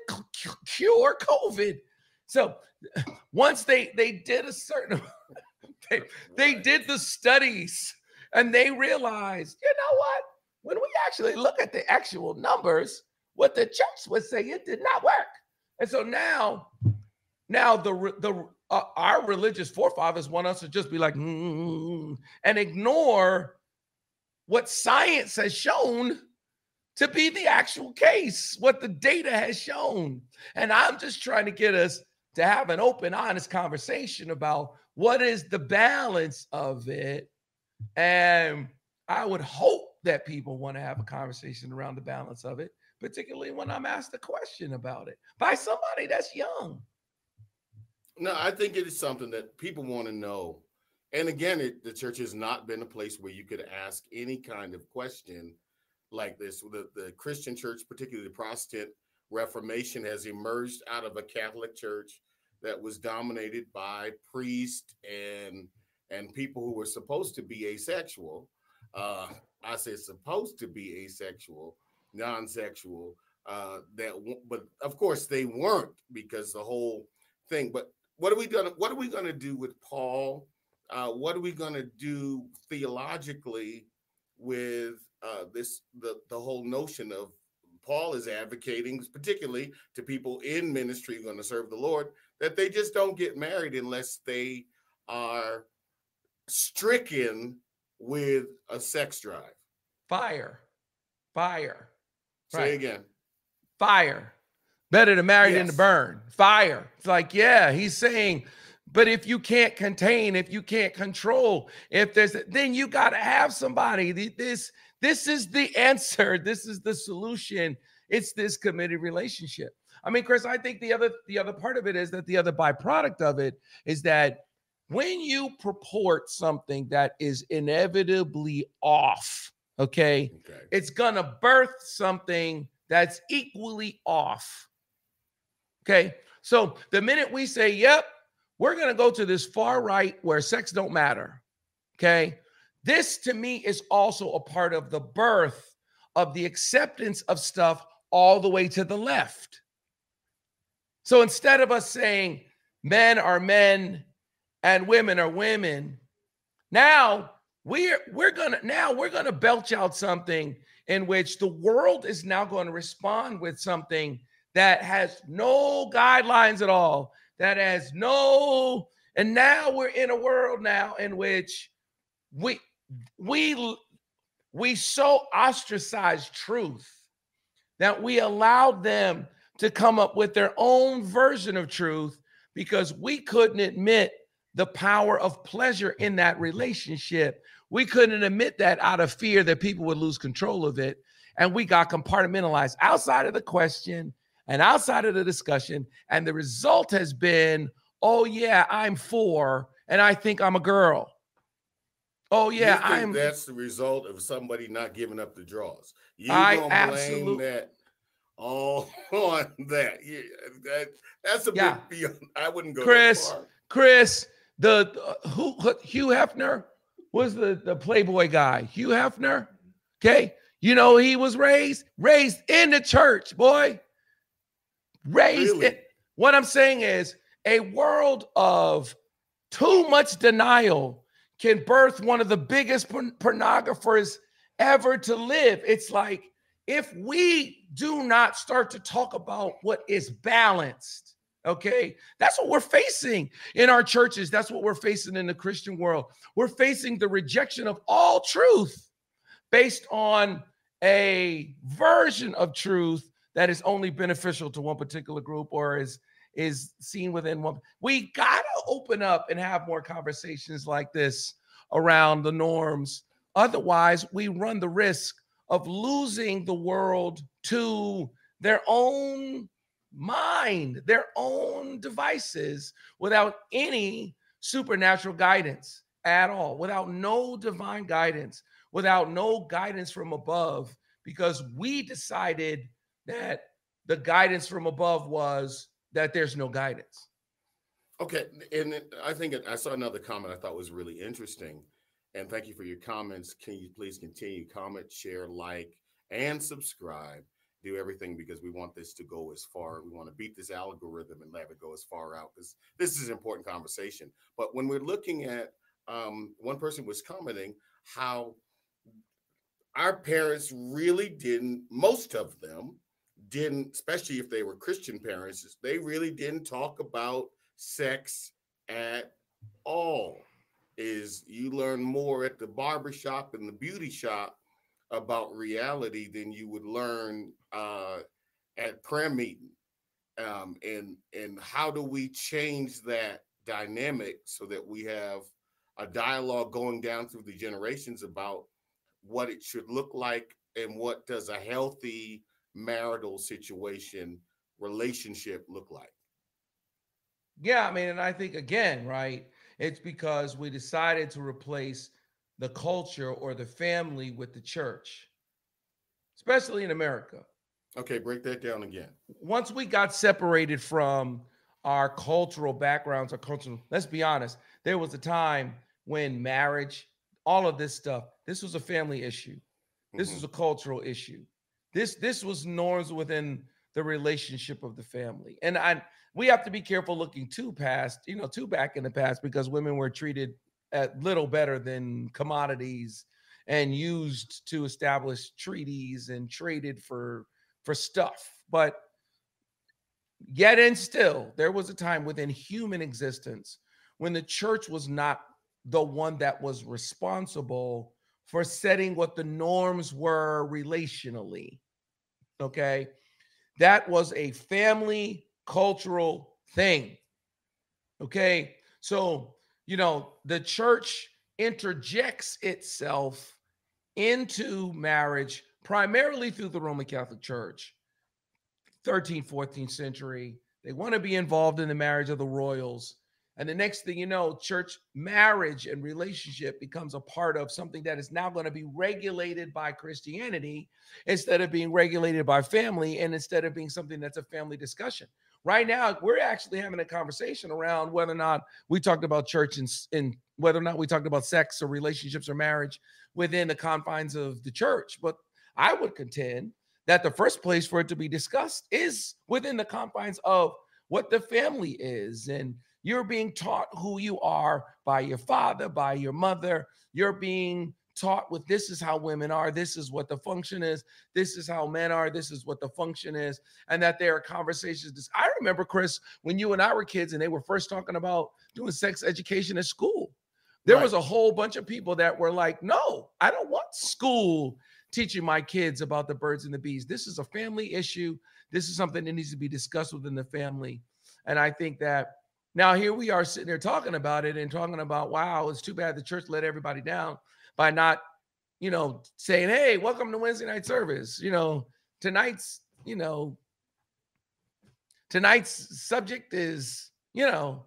cure COVID. So once they they did a certain they, they did the studies and they realized, you know what? When we actually look at the actual numbers, what the church was saying, it did not work. And so now Now the the uh, our religious forefathers want us to just be like mm, and ignore what science has shown to be the actual case, what the data has shown. And I'm just trying to get us to have an open, honest conversation about what is the balance of it. And I would hope that people want to have a conversation around the balance of it, particularly when I'm asked a question about it by somebody that's young. No, I think it is something that people want to know. And again, it, the church has not been a place where you could ask any kind of question like this. The, the Christian church, particularly the Protestant Reformation, has emerged out of a Catholic church that was dominated by priests and and people who were supposed to be asexual. Uh, I say supposed to be asexual, non-sexual. Uh, that, but of course they weren't because the whole thing. But what are we gonna What are we gonna do with Paul? Uh, what are we gonna do theologically with uh, this the the whole notion of Paul is advocating, particularly to people in ministry who are going to serve the Lord, that they just don't get married unless they are stricken with a sex drive. Fire, fire. Say right. again. Fire. Better to marry yes. than to burn. Fire. It's like, yeah, he's saying but if you can't contain, if you can't control, if there's then you got to have somebody. This this is the answer. This is the solution. It's this committed relationship. I mean, Chris, I think the other the other part of it is that the other byproduct of it is that when you purport something that is inevitably off, okay, okay. it's gonna birth something that's equally off. Okay. So the minute we say, yep, we're going to go to this far right where sex don't matter. Okay. This to me is also a part of the birth of the acceptance of stuff all the way to the left. So instead of us saying men are men and women are women, now we're we're gonna now we're gonna belch out something in which the world is now going to respond with something that has no guidelines at all that has no and now we're in a world now in which we we we so ostracize truth that we allowed them to come up with their own version of truth because we couldn't admit the power of pleasure in that relationship. We couldn't admit that out of fear that people would lose control of it. And we got compartmentalized outside of the question and outside of the discussion. And the result has been, oh, yeah, I'm four and I think I'm a girl. Oh, yeah, I'm. That's the result of somebody not giving up the draws. You I don't absolutely... blame that all on that. Yeah, that that's a yeah. big beyond. I wouldn't go Chris, Chris, the uh, who Hugh Hefner was the, the Playboy guy. Hugh Hefner. Okay. You know, he was raised, raised in the church, boy raised really? it. What I'm saying is a world of too much denial can birth one of the biggest pornographers ever to live. It's like if we do not start to talk about what is balanced, okay, that's what we're facing in our churches. That's what we're facing in the Christian world. We're facing the rejection of all truth based on a version of truth that is only beneficial to one particular group or is is seen within one. We got to open up and have more conversations like this around the norms. Otherwise, we run the risk of losing the world to their own mind, their own devices without any supernatural guidance at all, without no divine guidance, without no guidance from above, because we decided that the guidance from above was that there's no guidance. Okay, and I think I saw another comment I thought was really interesting. And thank you for your comments. Can you please continue comment, share, like, and subscribe? Do everything because we want this to go as far. We want to beat this algorithm and let it go as far out because this is an important conversation. But when we're looking at, um, one person was commenting how our parents really didn't, most of them, didn't, especially if they were Christian parents, they really didn't talk about sex at all. Is you learn more at the barber shop and the beauty shop about reality than you would learn uh, at prayer meeting. Um, and and how do we change that dynamic so that we have a dialogue going down through the generations about what it should look like and what does a healthy marital situation relationship look like? Yeah i mean and i think again right it's because we decided to replace the culture or the family with the church especially in america. Okay break that down again. Once we got separated from our cultural backgrounds our cultural let's be honest there was a time when marriage all of this stuff this was a family issue. This mm-hmm. was a cultural issue this this was norms within the relationship of the family. And i we have to be careful looking too past you know too back in the past because women were treated at little better than commodities and used to establish treaties and traded for for stuff. But Yet and still, there was a time within human existence when the church was not the one that was responsible for setting what the norms were relationally. Okay. That was a family cultural thing. Okay. So, you know, the church interjects itself into marriage primarily through the Roman Catholic Church 13th, 14th century. They want to be involved in the marriage of the royals. And the next thing you know, church marriage and relationship becomes a part of something that is now going to be regulated by Christianity instead of being regulated by family and instead of being something that's a family discussion. Right now, we're actually having a conversation around whether or not we talked about church and, and whether or not we talked about sex or relationships or marriage within the confines of the church. But I would contend that the first place for it to be discussed is within the confines of what the family is. And you're being taught who you are by your father, by your mother. You're being taught with this is how women are, this is what the function is, this is how men are, this is what the function is, and that there are conversations. I remember, Chris, when you and I were kids and they were first talking about doing sex education at school. There right. was a whole bunch of people that were like, no, I don't want school teaching my kids about the birds and the bees. This is a family issue. This is something that needs to be discussed within the family. And I think that now here we are sitting there talking about it and talking about, wow, it's too bad the church let everybody down by not, you know, saying, hey, welcome to Wednesday night service. You know, tonight's, you know, tonight's subject is, you know,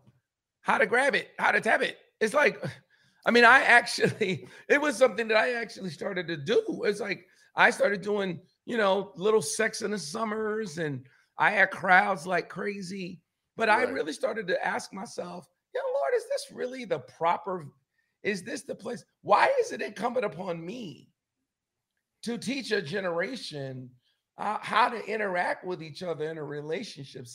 how to grab it, how to tap it. It's like, I mean, I actually, it was something that I actually started to do. It's like I started doing, you know, little sex in the summers and I had crowds like crazy. But right. I really started to ask myself, you know, Lord, is this really the proper, is this the place? Why is it incumbent upon me to teach a generation uh, how to interact with each other in a relationship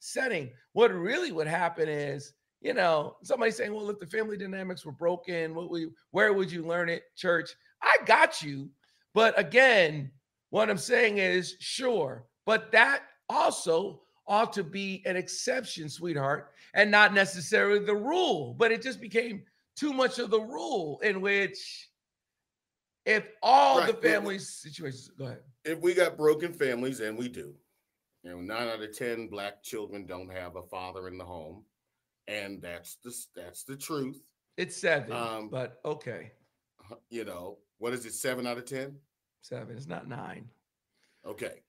setting? What really would happen is, you know, somebody saying, well, if the family dynamics were broken, what we where would you learn it? Church. I got you. But again, what I'm saying is sure, but that also ought to be an exception, sweetheart, and not necessarily the rule. But it just became too much of the rule in which if all right. the family situations go ahead. If we got broken families, and we do, you know, nine out of ten black children don't have a father in the home and that's the that's the truth. It's seven, um, but okay. You know what is it? Seven out of ten. Seven. It's not nine. Okay.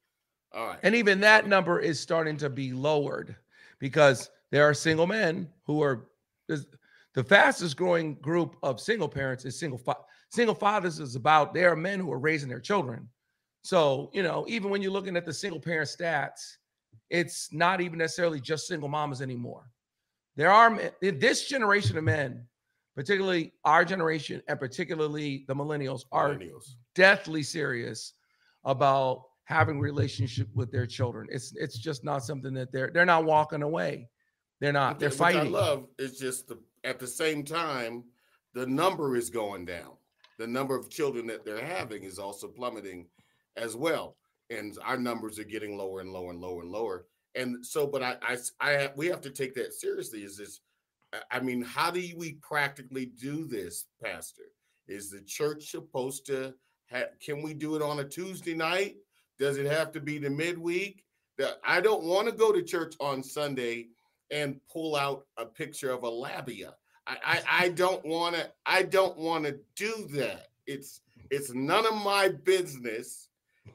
All right. And even that number is starting to be lowered because there are single men who are the fastest growing group of single parents is single fa- single fathers is about there are men who are raising their children. So, you know, even when you're looking at the single parent stats, it's not even necessarily just single mamas anymore. There are this generation of men, particularly our generation and particularly the millennials, are millennials. deathly serious about having relationship with their children. It's it's just not something that they're they're not walking away. They're not. They're fighting. I love is just the, at the same time the number is going down. The number of children that they're having is also plummeting as well, and our numbers are getting lower and lower and lower and lower and so, but I, I, I have, we have to take that seriously. Is this? I mean, how do we practically do this, Pastor? Is the church supposed to? Ha- can we do it on a Tuesday night? Does it have to be the midweek? I don't want to go to church on Sunday and pull out a picture of a labia. I, I, I don't want to. I don't want to do that. It's it's none of my business.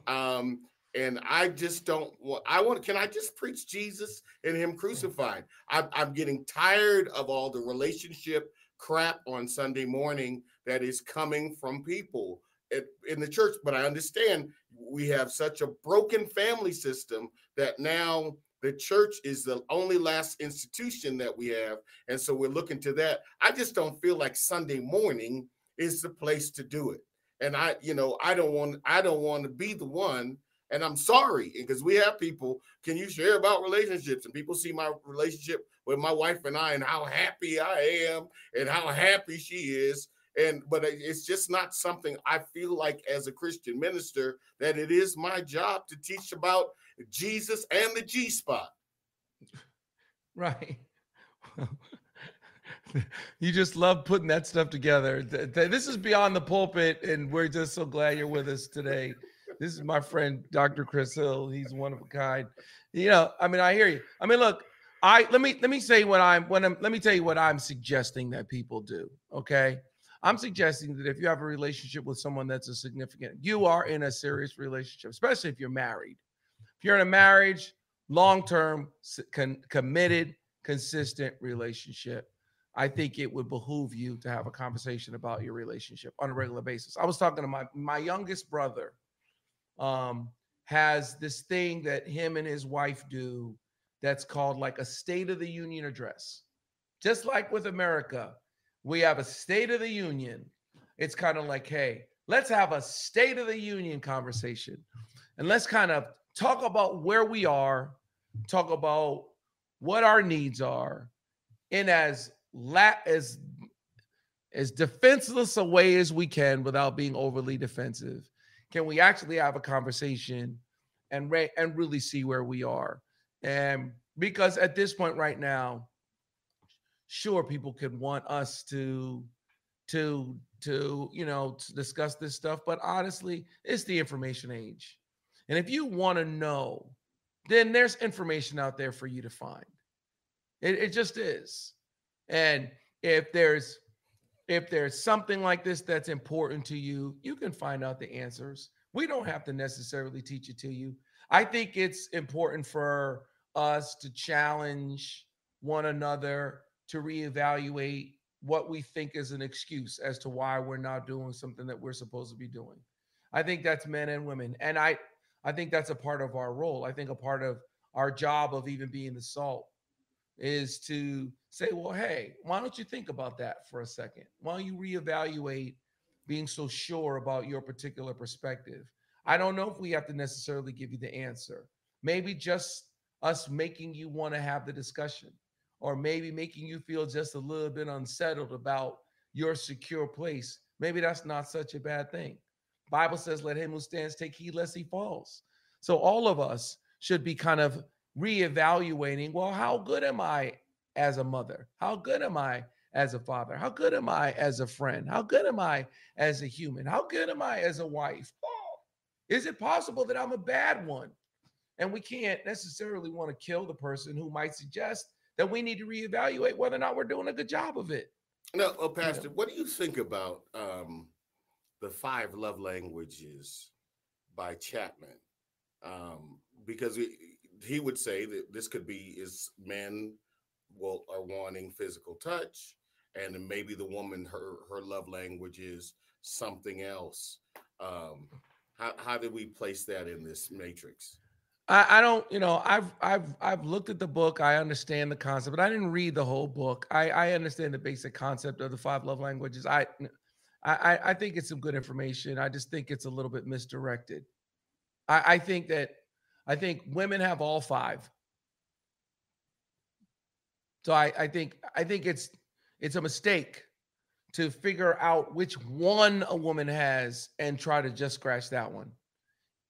Um, and I just don't want. I want. Can I just preach Jesus and Him crucified? I'm, I'm getting tired of all the relationship crap on Sunday morning that is coming from people at, in the church. But I understand we have such a broken family system that now the church is the only last institution that we have, and so we're looking to that. I just don't feel like Sunday morning is the place to do it. And I, you know, I don't want. I don't want to be the one and I'm sorry because we have people. Can you share about relationships? And people see my relationship with my wife and I, and how happy I am, and how happy she is. And but it's just not something I feel like as a Christian minister that it is my job to teach about Jesus and the G spot. Right. you just love putting that stuff together. This is beyond the pulpit, and we're just so glad you're with us today. This is my friend Dr. Chris Hill. He's one of a kind. You know, I mean, I hear you. I mean, look, I let me let me say what I'm when I'm let me tell you what I'm suggesting that people do. Okay. I'm suggesting that if you have a relationship with someone that's a significant, you are in a serious relationship, especially if you're married. If you're in a marriage, long-term, con- committed, consistent relationship, I think it would behoove you to have a conversation about your relationship on a regular basis. I was talking to my my youngest brother um, has this thing that him and his wife do that's called like a State of the Union address. Just like with America, we have a State of the Union. It's kind of like, hey, let's have a State of the Union conversation and let's kind of talk about where we are, talk about what our needs are in as la- as as defenseless a way as we can without being overly defensive can we actually have a conversation and re- and really see where we are? And because at this point right now, sure, people could want us to to to you know to discuss this stuff, but honestly, it's the information age. And if you want to know, then there's information out there for you to find. It, it just is. And if there's if there's something like this that's important to you, you can find out the answers. We don't have to necessarily teach it to you. I think it's important for us to challenge one another to reevaluate what we think is an excuse as to why we're not doing something that we're supposed to be doing. I think that's men and women. And I I think that's a part of our role. I think a part of our job of even being the salt is to say, well, hey, why don't you think about that for a second? Why don't you reevaluate being so sure about your particular perspective? I don't know if we have to necessarily give you the answer. Maybe just us making you want to have the discussion, or maybe making you feel just a little bit unsettled about your secure place. Maybe that's not such a bad thing. Bible says, let him who stands take heed lest he falls. So all of us should be kind of reevaluating well, how good am I as a mother? How good am I as a father? How good am I as a friend? How good am I as a human? How good am I as a wife? Is it possible that I'm a bad one? And we can't necessarily want to kill the person who might suggest that we need to reevaluate whether or not we're doing a good job of it. No, oh, Pastor, you know? what do you think about um, the five love languages by Chapman? Um, because he would say that this could be is men will are wanting physical touch, and maybe the woman her her love language is something else. Um, how how did we place that in this matrix? I, I don't, you know, I've I've I've looked at the book. I understand the concept, but I didn't read the whole book. I I understand the basic concept of the five love languages. I I I think it's some good information. I just think it's a little bit misdirected. I, I think that I think women have all five. So I, I think I think it's it's a mistake to figure out which one a woman has and try to just scratch that one.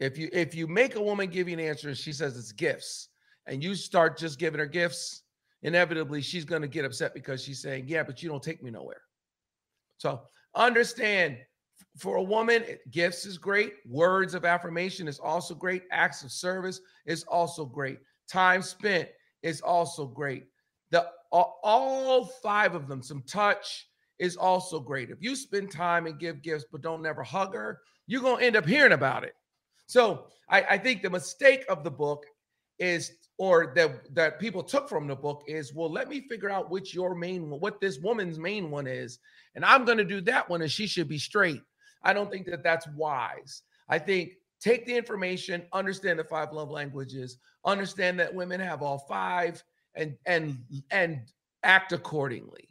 If you if you make a woman give you an answer, and she says it's gifts, and you start just giving her gifts, inevitably she's going to get upset because she's saying, Yeah, but you don't take me nowhere. So understand for a woman, gifts is great. Words of affirmation is also great. Acts of service is also great. Time spent is also great. The all five of them, some touch is also great. If you spend time and give gifts, but don't never hug her, you're gonna end up hearing about it. So I, I think the mistake of the book is, or that that people took from the book is, well, let me figure out which your main what this woman's main one is, and I'm gonna do that one, and she should be straight. I don't think that that's wise. I think take the information, understand the five love languages, understand that women have all five, and and and act accordingly.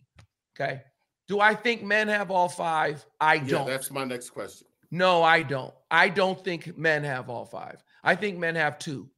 Okay. Do I think men have all five? I don't. Yeah, that's my next question. No, I don't. I don't think men have all five. I think men have two.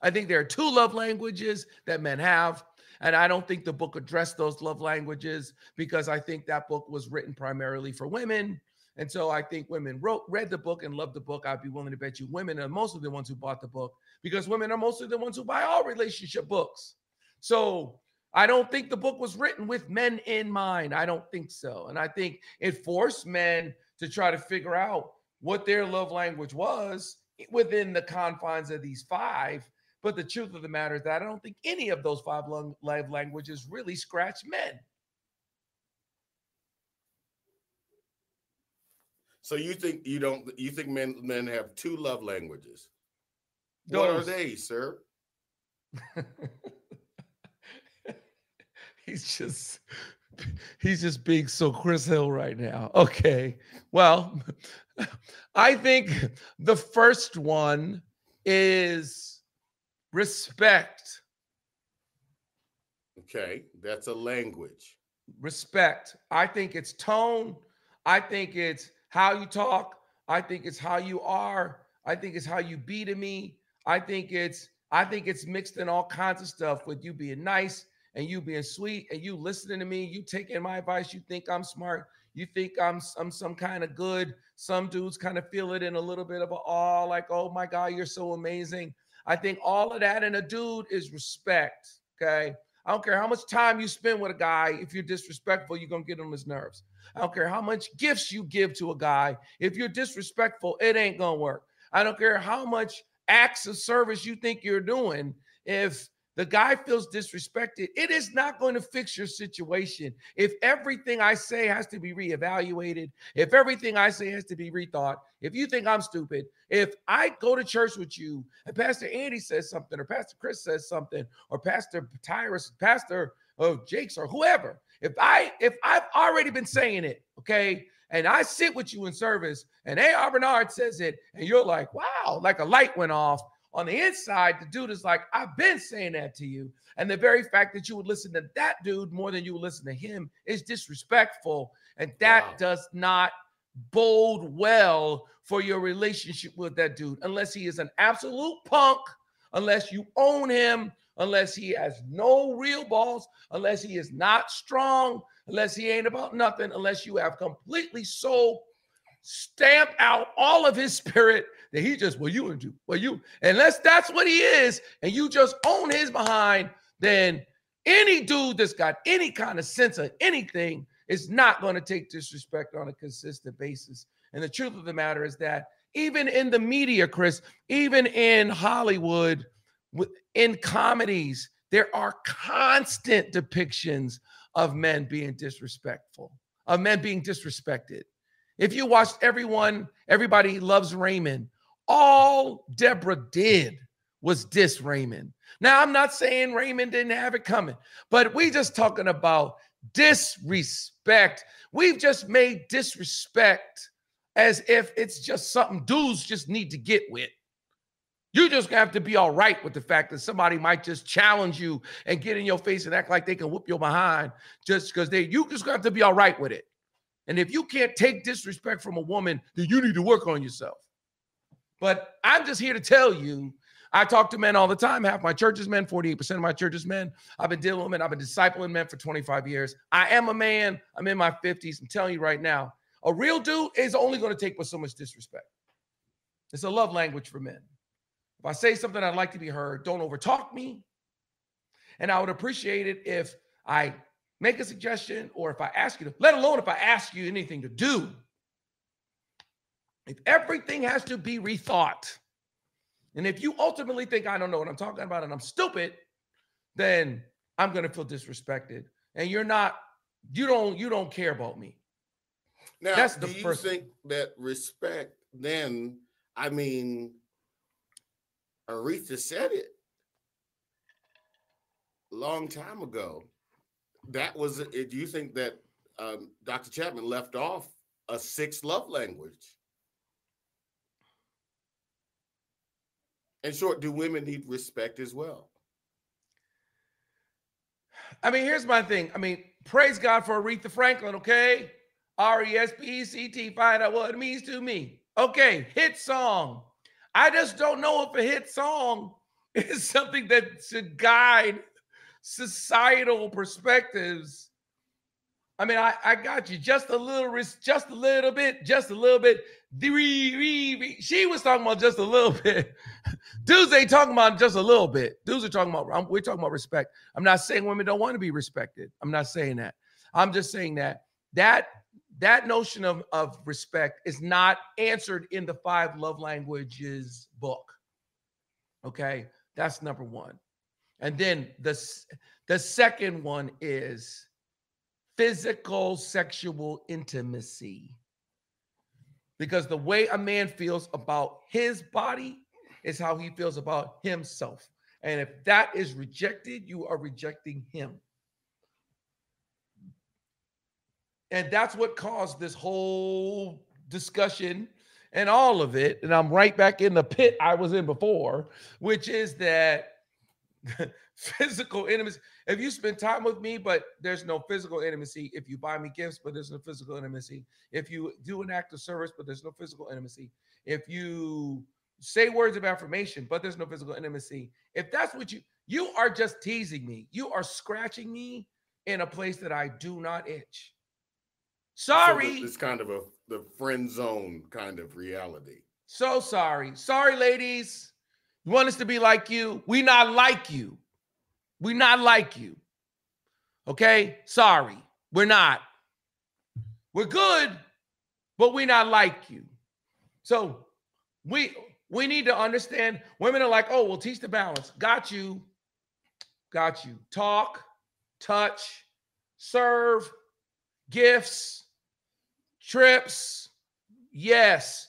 I think there are two love languages that men have. And I don't think the book addressed those love languages because I think that book was written primarily for women. And so I think women wrote, read the book and loved the book. I'd be willing to bet you women are mostly the ones who bought the book because women are mostly the ones who buy all relationship books. So I don't think the book was written with men in mind. I don't think so. And I think it forced men to try to figure out what their love language was within the confines of these five. But the truth of the matter is that I don't think any of those five love languages really scratch men. So you think you don't you think men men have two love languages? Those. What are they, sir? he's just he's just being so Chris Hill right now. Okay. Well, I think the first one is respect. Okay, that's a language. Respect. I think it's tone. I think it's how you talk. I think it's how you are. I think it's how you be to me. I think it's I think it's mixed in all kinds of stuff with you being nice and you being sweet and you listening to me, you taking my advice, you think I'm smart, you think I'm I'm some kind of good. Some dudes kind of feel it in a little bit of awe, like, oh my God, you're so amazing. I think all of that in a dude is respect. Okay. I don't care how much time you spend with a guy. If you're disrespectful, you're gonna get on his nerves. I don't care how much gifts you give to a guy. If you're disrespectful, it ain't gonna work. I don't care how much acts of service you think you're doing. If the guy feels disrespected, it is not going to fix your situation. If everything I say has to be reevaluated, if everything I say has to be rethought, if you think I'm stupid, if I go to church with you and Pastor Andy says something, or Pastor Chris says something, or Pastor Tyrus, Pastor of Jake's, or whoever, if I if I've already been saying it, okay, and I sit with you in service, and A.R. Bernard says it, and you're like, wow, like a light went off on the inside, the dude is like, I've been saying that to you. And the very fact that you would listen to that dude more than you would listen to him is disrespectful. And that wow. does not bode well for your relationship with that dude, unless he is an absolute punk, unless you own him, unless he has no real balls, unless he is not strong, unless he ain't about nothing, unless you have completely so stamped out all of his spirit that he just, well, you and you, well, you, unless that's what he is, and you just own his behind, then any dude that's got any kind of sense of anything is not going to take disrespect on a consistent basis. And the truth of the matter is that even in the media, Chris, even in Hollywood, in comedies, there are constant depictions of men being disrespectful, of men being disrespected. If you watched everyone, everybody loves Raymond, all Deborah did was diss Raymond. Now, I'm not saying Raymond didn't have it coming, but we just talking about disrespect. We've just made disrespect as if it's just something dudes just need to get with. You just have to be all right with the fact that somebody might just challenge you and get in your face and act like they can whoop your behind just because they you just have to be all right with it. And if you can't take disrespect from a woman, then you need to work on yourself. But I'm just here to tell you, I talk to men all the time. Half my church is men, 48% of my church is men. I've been dealing with men, I've been discipling men for 25 years. I am a man. I'm in my 50s. I'm telling you right now, a real dude is only going to take with so much disrespect. It's a love language for men. If I say something, I'd like to be heard. Don't overtalk me. And I would appreciate it if I make a suggestion or if I ask you to, let alone if I ask you anything to do. If everything has to be rethought, and if you ultimately think I don't know what I'm talking about and I'm stupid, then I'm going to feel disrespected. And you're not, you don't, you don't care about me. Now, That's the do you first think that respect then, I mean, Aretha said it a long time ago. That was, do you think that um, Dr. Chapman left off a sixth love language? In short, do women need respect as well? I mean, here's my thing. I mean, praise God for Aretha Franklin, okay? R E S P E C T, find out what it means to me. Okay, hit song. I just don't know if a hit song is something that should guide societal perspectives I mean, I, I got you just a little, just a little bit, just a little bit. She was talking about just a little bit. Dudes ain't talking about just a little bit. Dudes are talking about, we're talking about respect. I'm not saying women don't want to be respected. I'm not saying that. I'm just saying that that that notion of, of respect is not answered in the five love languages book. Okay, that's number one. And then the, the second one is physical sexual intimacy. Because the way a man feels about his body is how he feels about himself. And if that is rejected, you are rejecting him. And that's what caused this whole discussion and all of it. And I'm right back in the pit I was in before, which is that physical intimacy. If you spend time with me, but there's no physical intimacy, if you buy me gifts, but there's no physical intimacy, if you do an act of service, but there's no physical intimacy, if you say words of affirmation, but there's no physical intimacy, if that's what you you are just teasing me, you are scratching me in a place that I do not itch. Sorry. So it's kind of a the friend zone kind of reality. So sorry. Sorry, ladies. You want us to be like you? We not like you. We not like you. Okay? Sorry. We're not. We're good, but we not like you. So we we need to understand women are like, oh, we'll teach the balance. Got you. Got you. Talk, touch, serve, gifts, trips. Yes.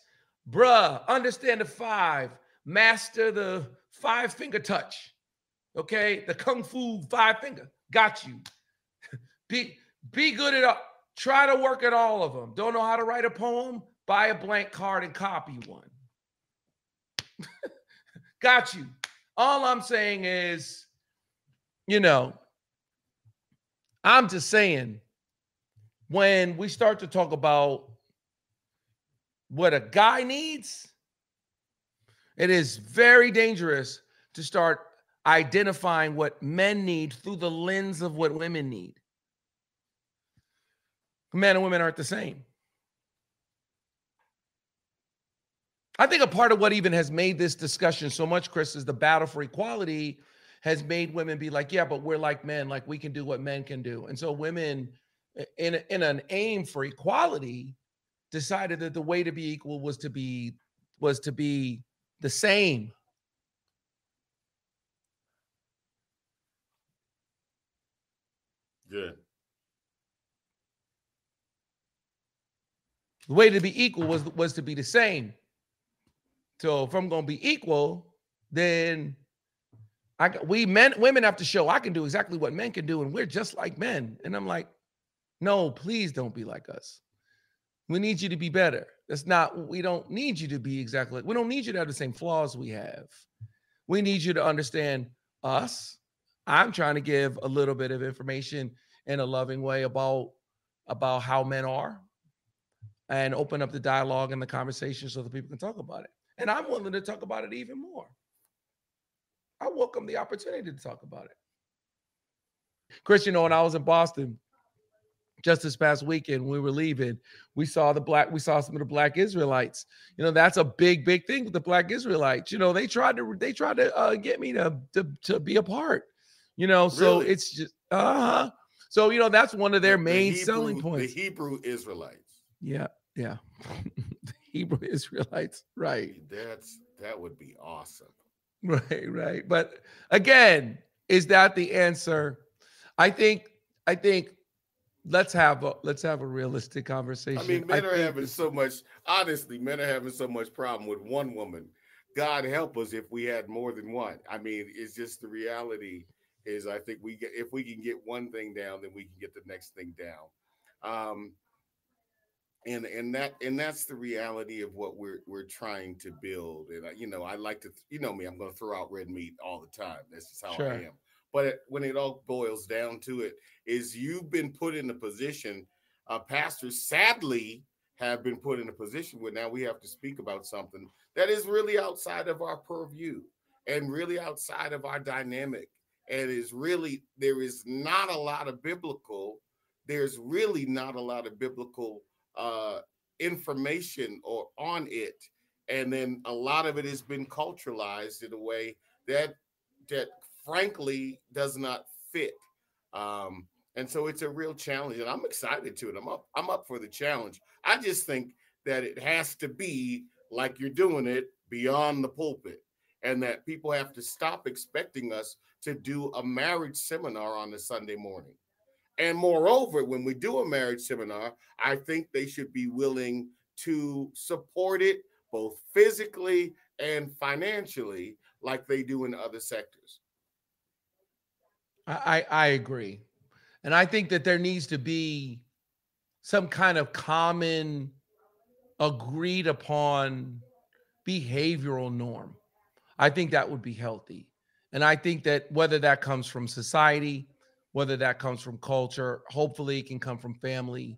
Bruh, understand the five master the five finger touch. Okay, the kung fu five finger. Got you. be be good at all. Try to work at all of them. Don't know how to write a poem? Buy a blank card and copy one. Got you. All I'm saying is, you know, I'm just saying when we start to talk about what a guy needs, it is very dangerous to start identifying what men need through the lens of what women need. Men and women aren't the same. I think a part of what even has made this discussion so much, Chris, is the battle for equality has made women be like, yeah, but we're like men, like we can do what men can do. And so women, in, in an aim for equality, decided that the way to be equal was to be was to be the same. Good. The way to be equal was was to be the same. So if I'm going to be equal, then I we men women have to show I can do exactly what men can do, and we're just like men. And I'm like, no, please don't be like us. We need you to be better. That's not, we don't need you to be exactly, we don't need you to have the same flaws we have. We need you to understand us. I'm trying to give a little bit of information in a loving way about about how men are and open up the dialogue and the conversation so that people can talk about it. And I'm willing to talk about it even more. I welcome the opportunity to talk about it. Chris, you know, when I was in Boston, just this past weekend we were leaving we saw the black we saw some of the black israelites. You know that's a big big thing with the black israelites. You know they tried to they tried to uh, get me to, to to be a part you know so really? it's just uh-huh. So you know that's one of their main Hebrew, selling points. The hebrew israelites. Yeah yeah. The hebrew israelites right. That's that would be awesome. Right right. But again is that the answer? I think i think let's have a let's have a realistic conversation. I mean, men I are having so much. Honestly, men are having so much problem with one woman. God help us if we had more than one. I mean, it's just the reality. Is I think we get if we can get one thing down, then we can get the next thing down. Um, and and that and that's the reality of what we're we're trying to build. And I, you know, I like to, you know me, I'm going to throw out red meat all the time. That's just how sure. I am. But when it all boils down to it, is you've been put in a position. Uh, pastors, sadly, have been put in a position where now we have to speak about something that is really outside of our purview and really outside of our dynamic. And is really there is not a lot of biblical. There's really not a lot of biblical uh, information or on it, and then a lot of it has been culturalized in a way that that frankly does not fit. Um, and so it's a real challenge, and I'm excited to it. I'm up. I'm up for the challenge. I just think that it has to be like you're doing it beyond the pulpit, and that people have to stop expecting us to do a marriage seminar on a Sunday morning. And moreover, when we do a marriage seminar, I think they should be willing to support it both physically and financially, like they do in other sectors. I, I agree. And I think that there needs to be some kind of common agreed upon behavioral norm. I think that would be healthy. And I think that whether that comes from society, whether that comes from culture, hopefully it can come from family.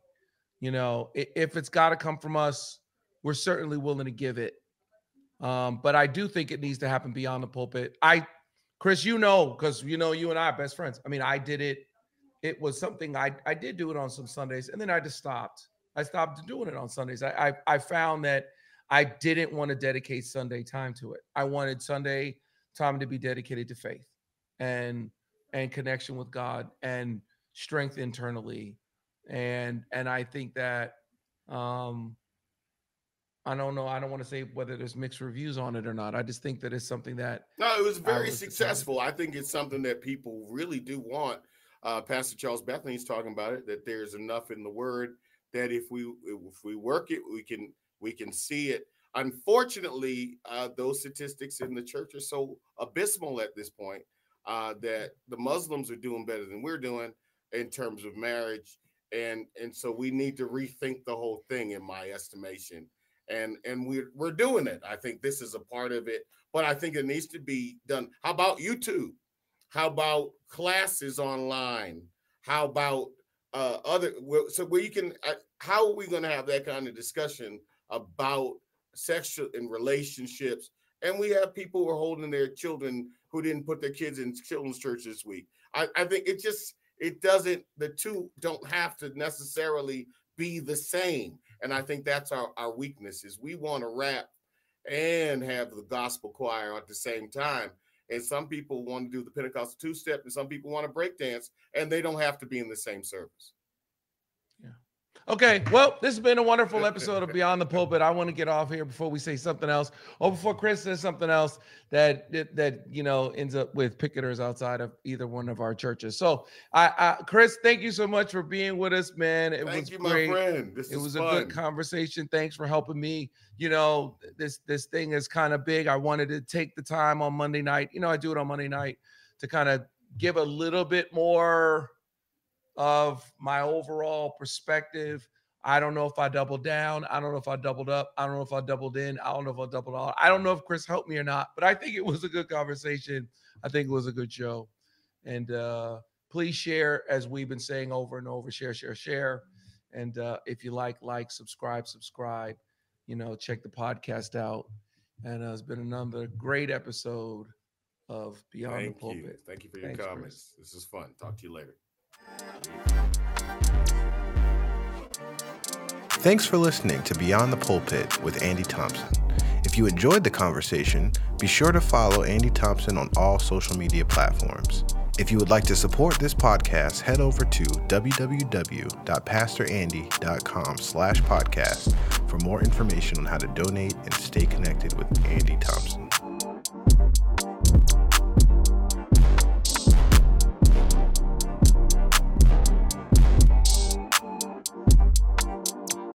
You know, if it's got to come from us, we're certainly willing to give it. Um, but I do think it needs to happen beyond the pulpit. I Chris, you know, because you know you and I are best friends. I mean, I did it. It was something I I did do it on some Sundays, and then I just stopped. I stopped doing it on Sundays. I I, I found that I didn't want to dedicate Sunday time to it. I wanted Sunday time to be dedicated to faith and and connection with God and strength internally. And and I think that um I don't know. I don't want to say whether there's mixed reviews on it or not. I just think that it's something that no, it was very successful. I think it's something that people really do want. Uh, Pastor Charles Bethany's talking about it that there's enough in the Word that if we if we work it, we can we can see it. Unfortunately, uh, those statistics in the church are so abysmal at this point uh, that the Muslims are doing better than we're doing in terms of marriage, and and so we need to rethink the whole thing, in my estimation and and we're we're doing it. I think this is a part of it, but I think it needs to be done. How about YouTube? How about classes online? How about uh, other so where you can? Uh, how are we going to have that kind of discussion about sexual and relationships? And we have people who are holding their children who didn't put their kids in children's church this week. I, I think it just it doesn't. The two don't have to necessarily be the same and I think that's our, our weakness is we want to rap and have the gospel choir at the same time. And some people want to do the Pentecostal two step, and some people want to break dance, and they don't have to be in the same service. Okay, well, this has been a wonderful episode of Beyond the Pulpit. I want to get off here before we say something else, or before Chris says something else that that, you know ends up with picketers outside of either one of our churches. So, I, I Chris, thank you so much for being with us, man. It thank was you, great. my friend. This it was fun. a good conversation. Thanks for helping me. You know, this this thing is kind of big. I wanted to take the time on Monday night. You know, I do it on Monday night to kind of give a little bit more of my overall perspective I don't know if I doubled down. I don't know if I doubled up. I don't know if I doubled in. I don't know if I doubled out. I don't know if Chris helped me or not, but I think it was a good conversation. I think it was a good show. And uh, please share, as we've been saying over and over, share, share, share. And uh, if you like, like, subscribe, subscribe. You know, check the podcast out. And uh, it's been another great episode of Beyond Thank the Pulpit. You. Thank you for your Thanks, comments. Chris. This is fun. Talk to you later. Thanks for listening to Beyond the Pulpit with Andy Thompson. If you enjoyed the conversation, be sure to follow Andy Thompson on all social media platforms. If you would like to support this podcast, head over to www.pastorandy.com slash podcast for more information on how to donate and stay connected with Andy Thompson.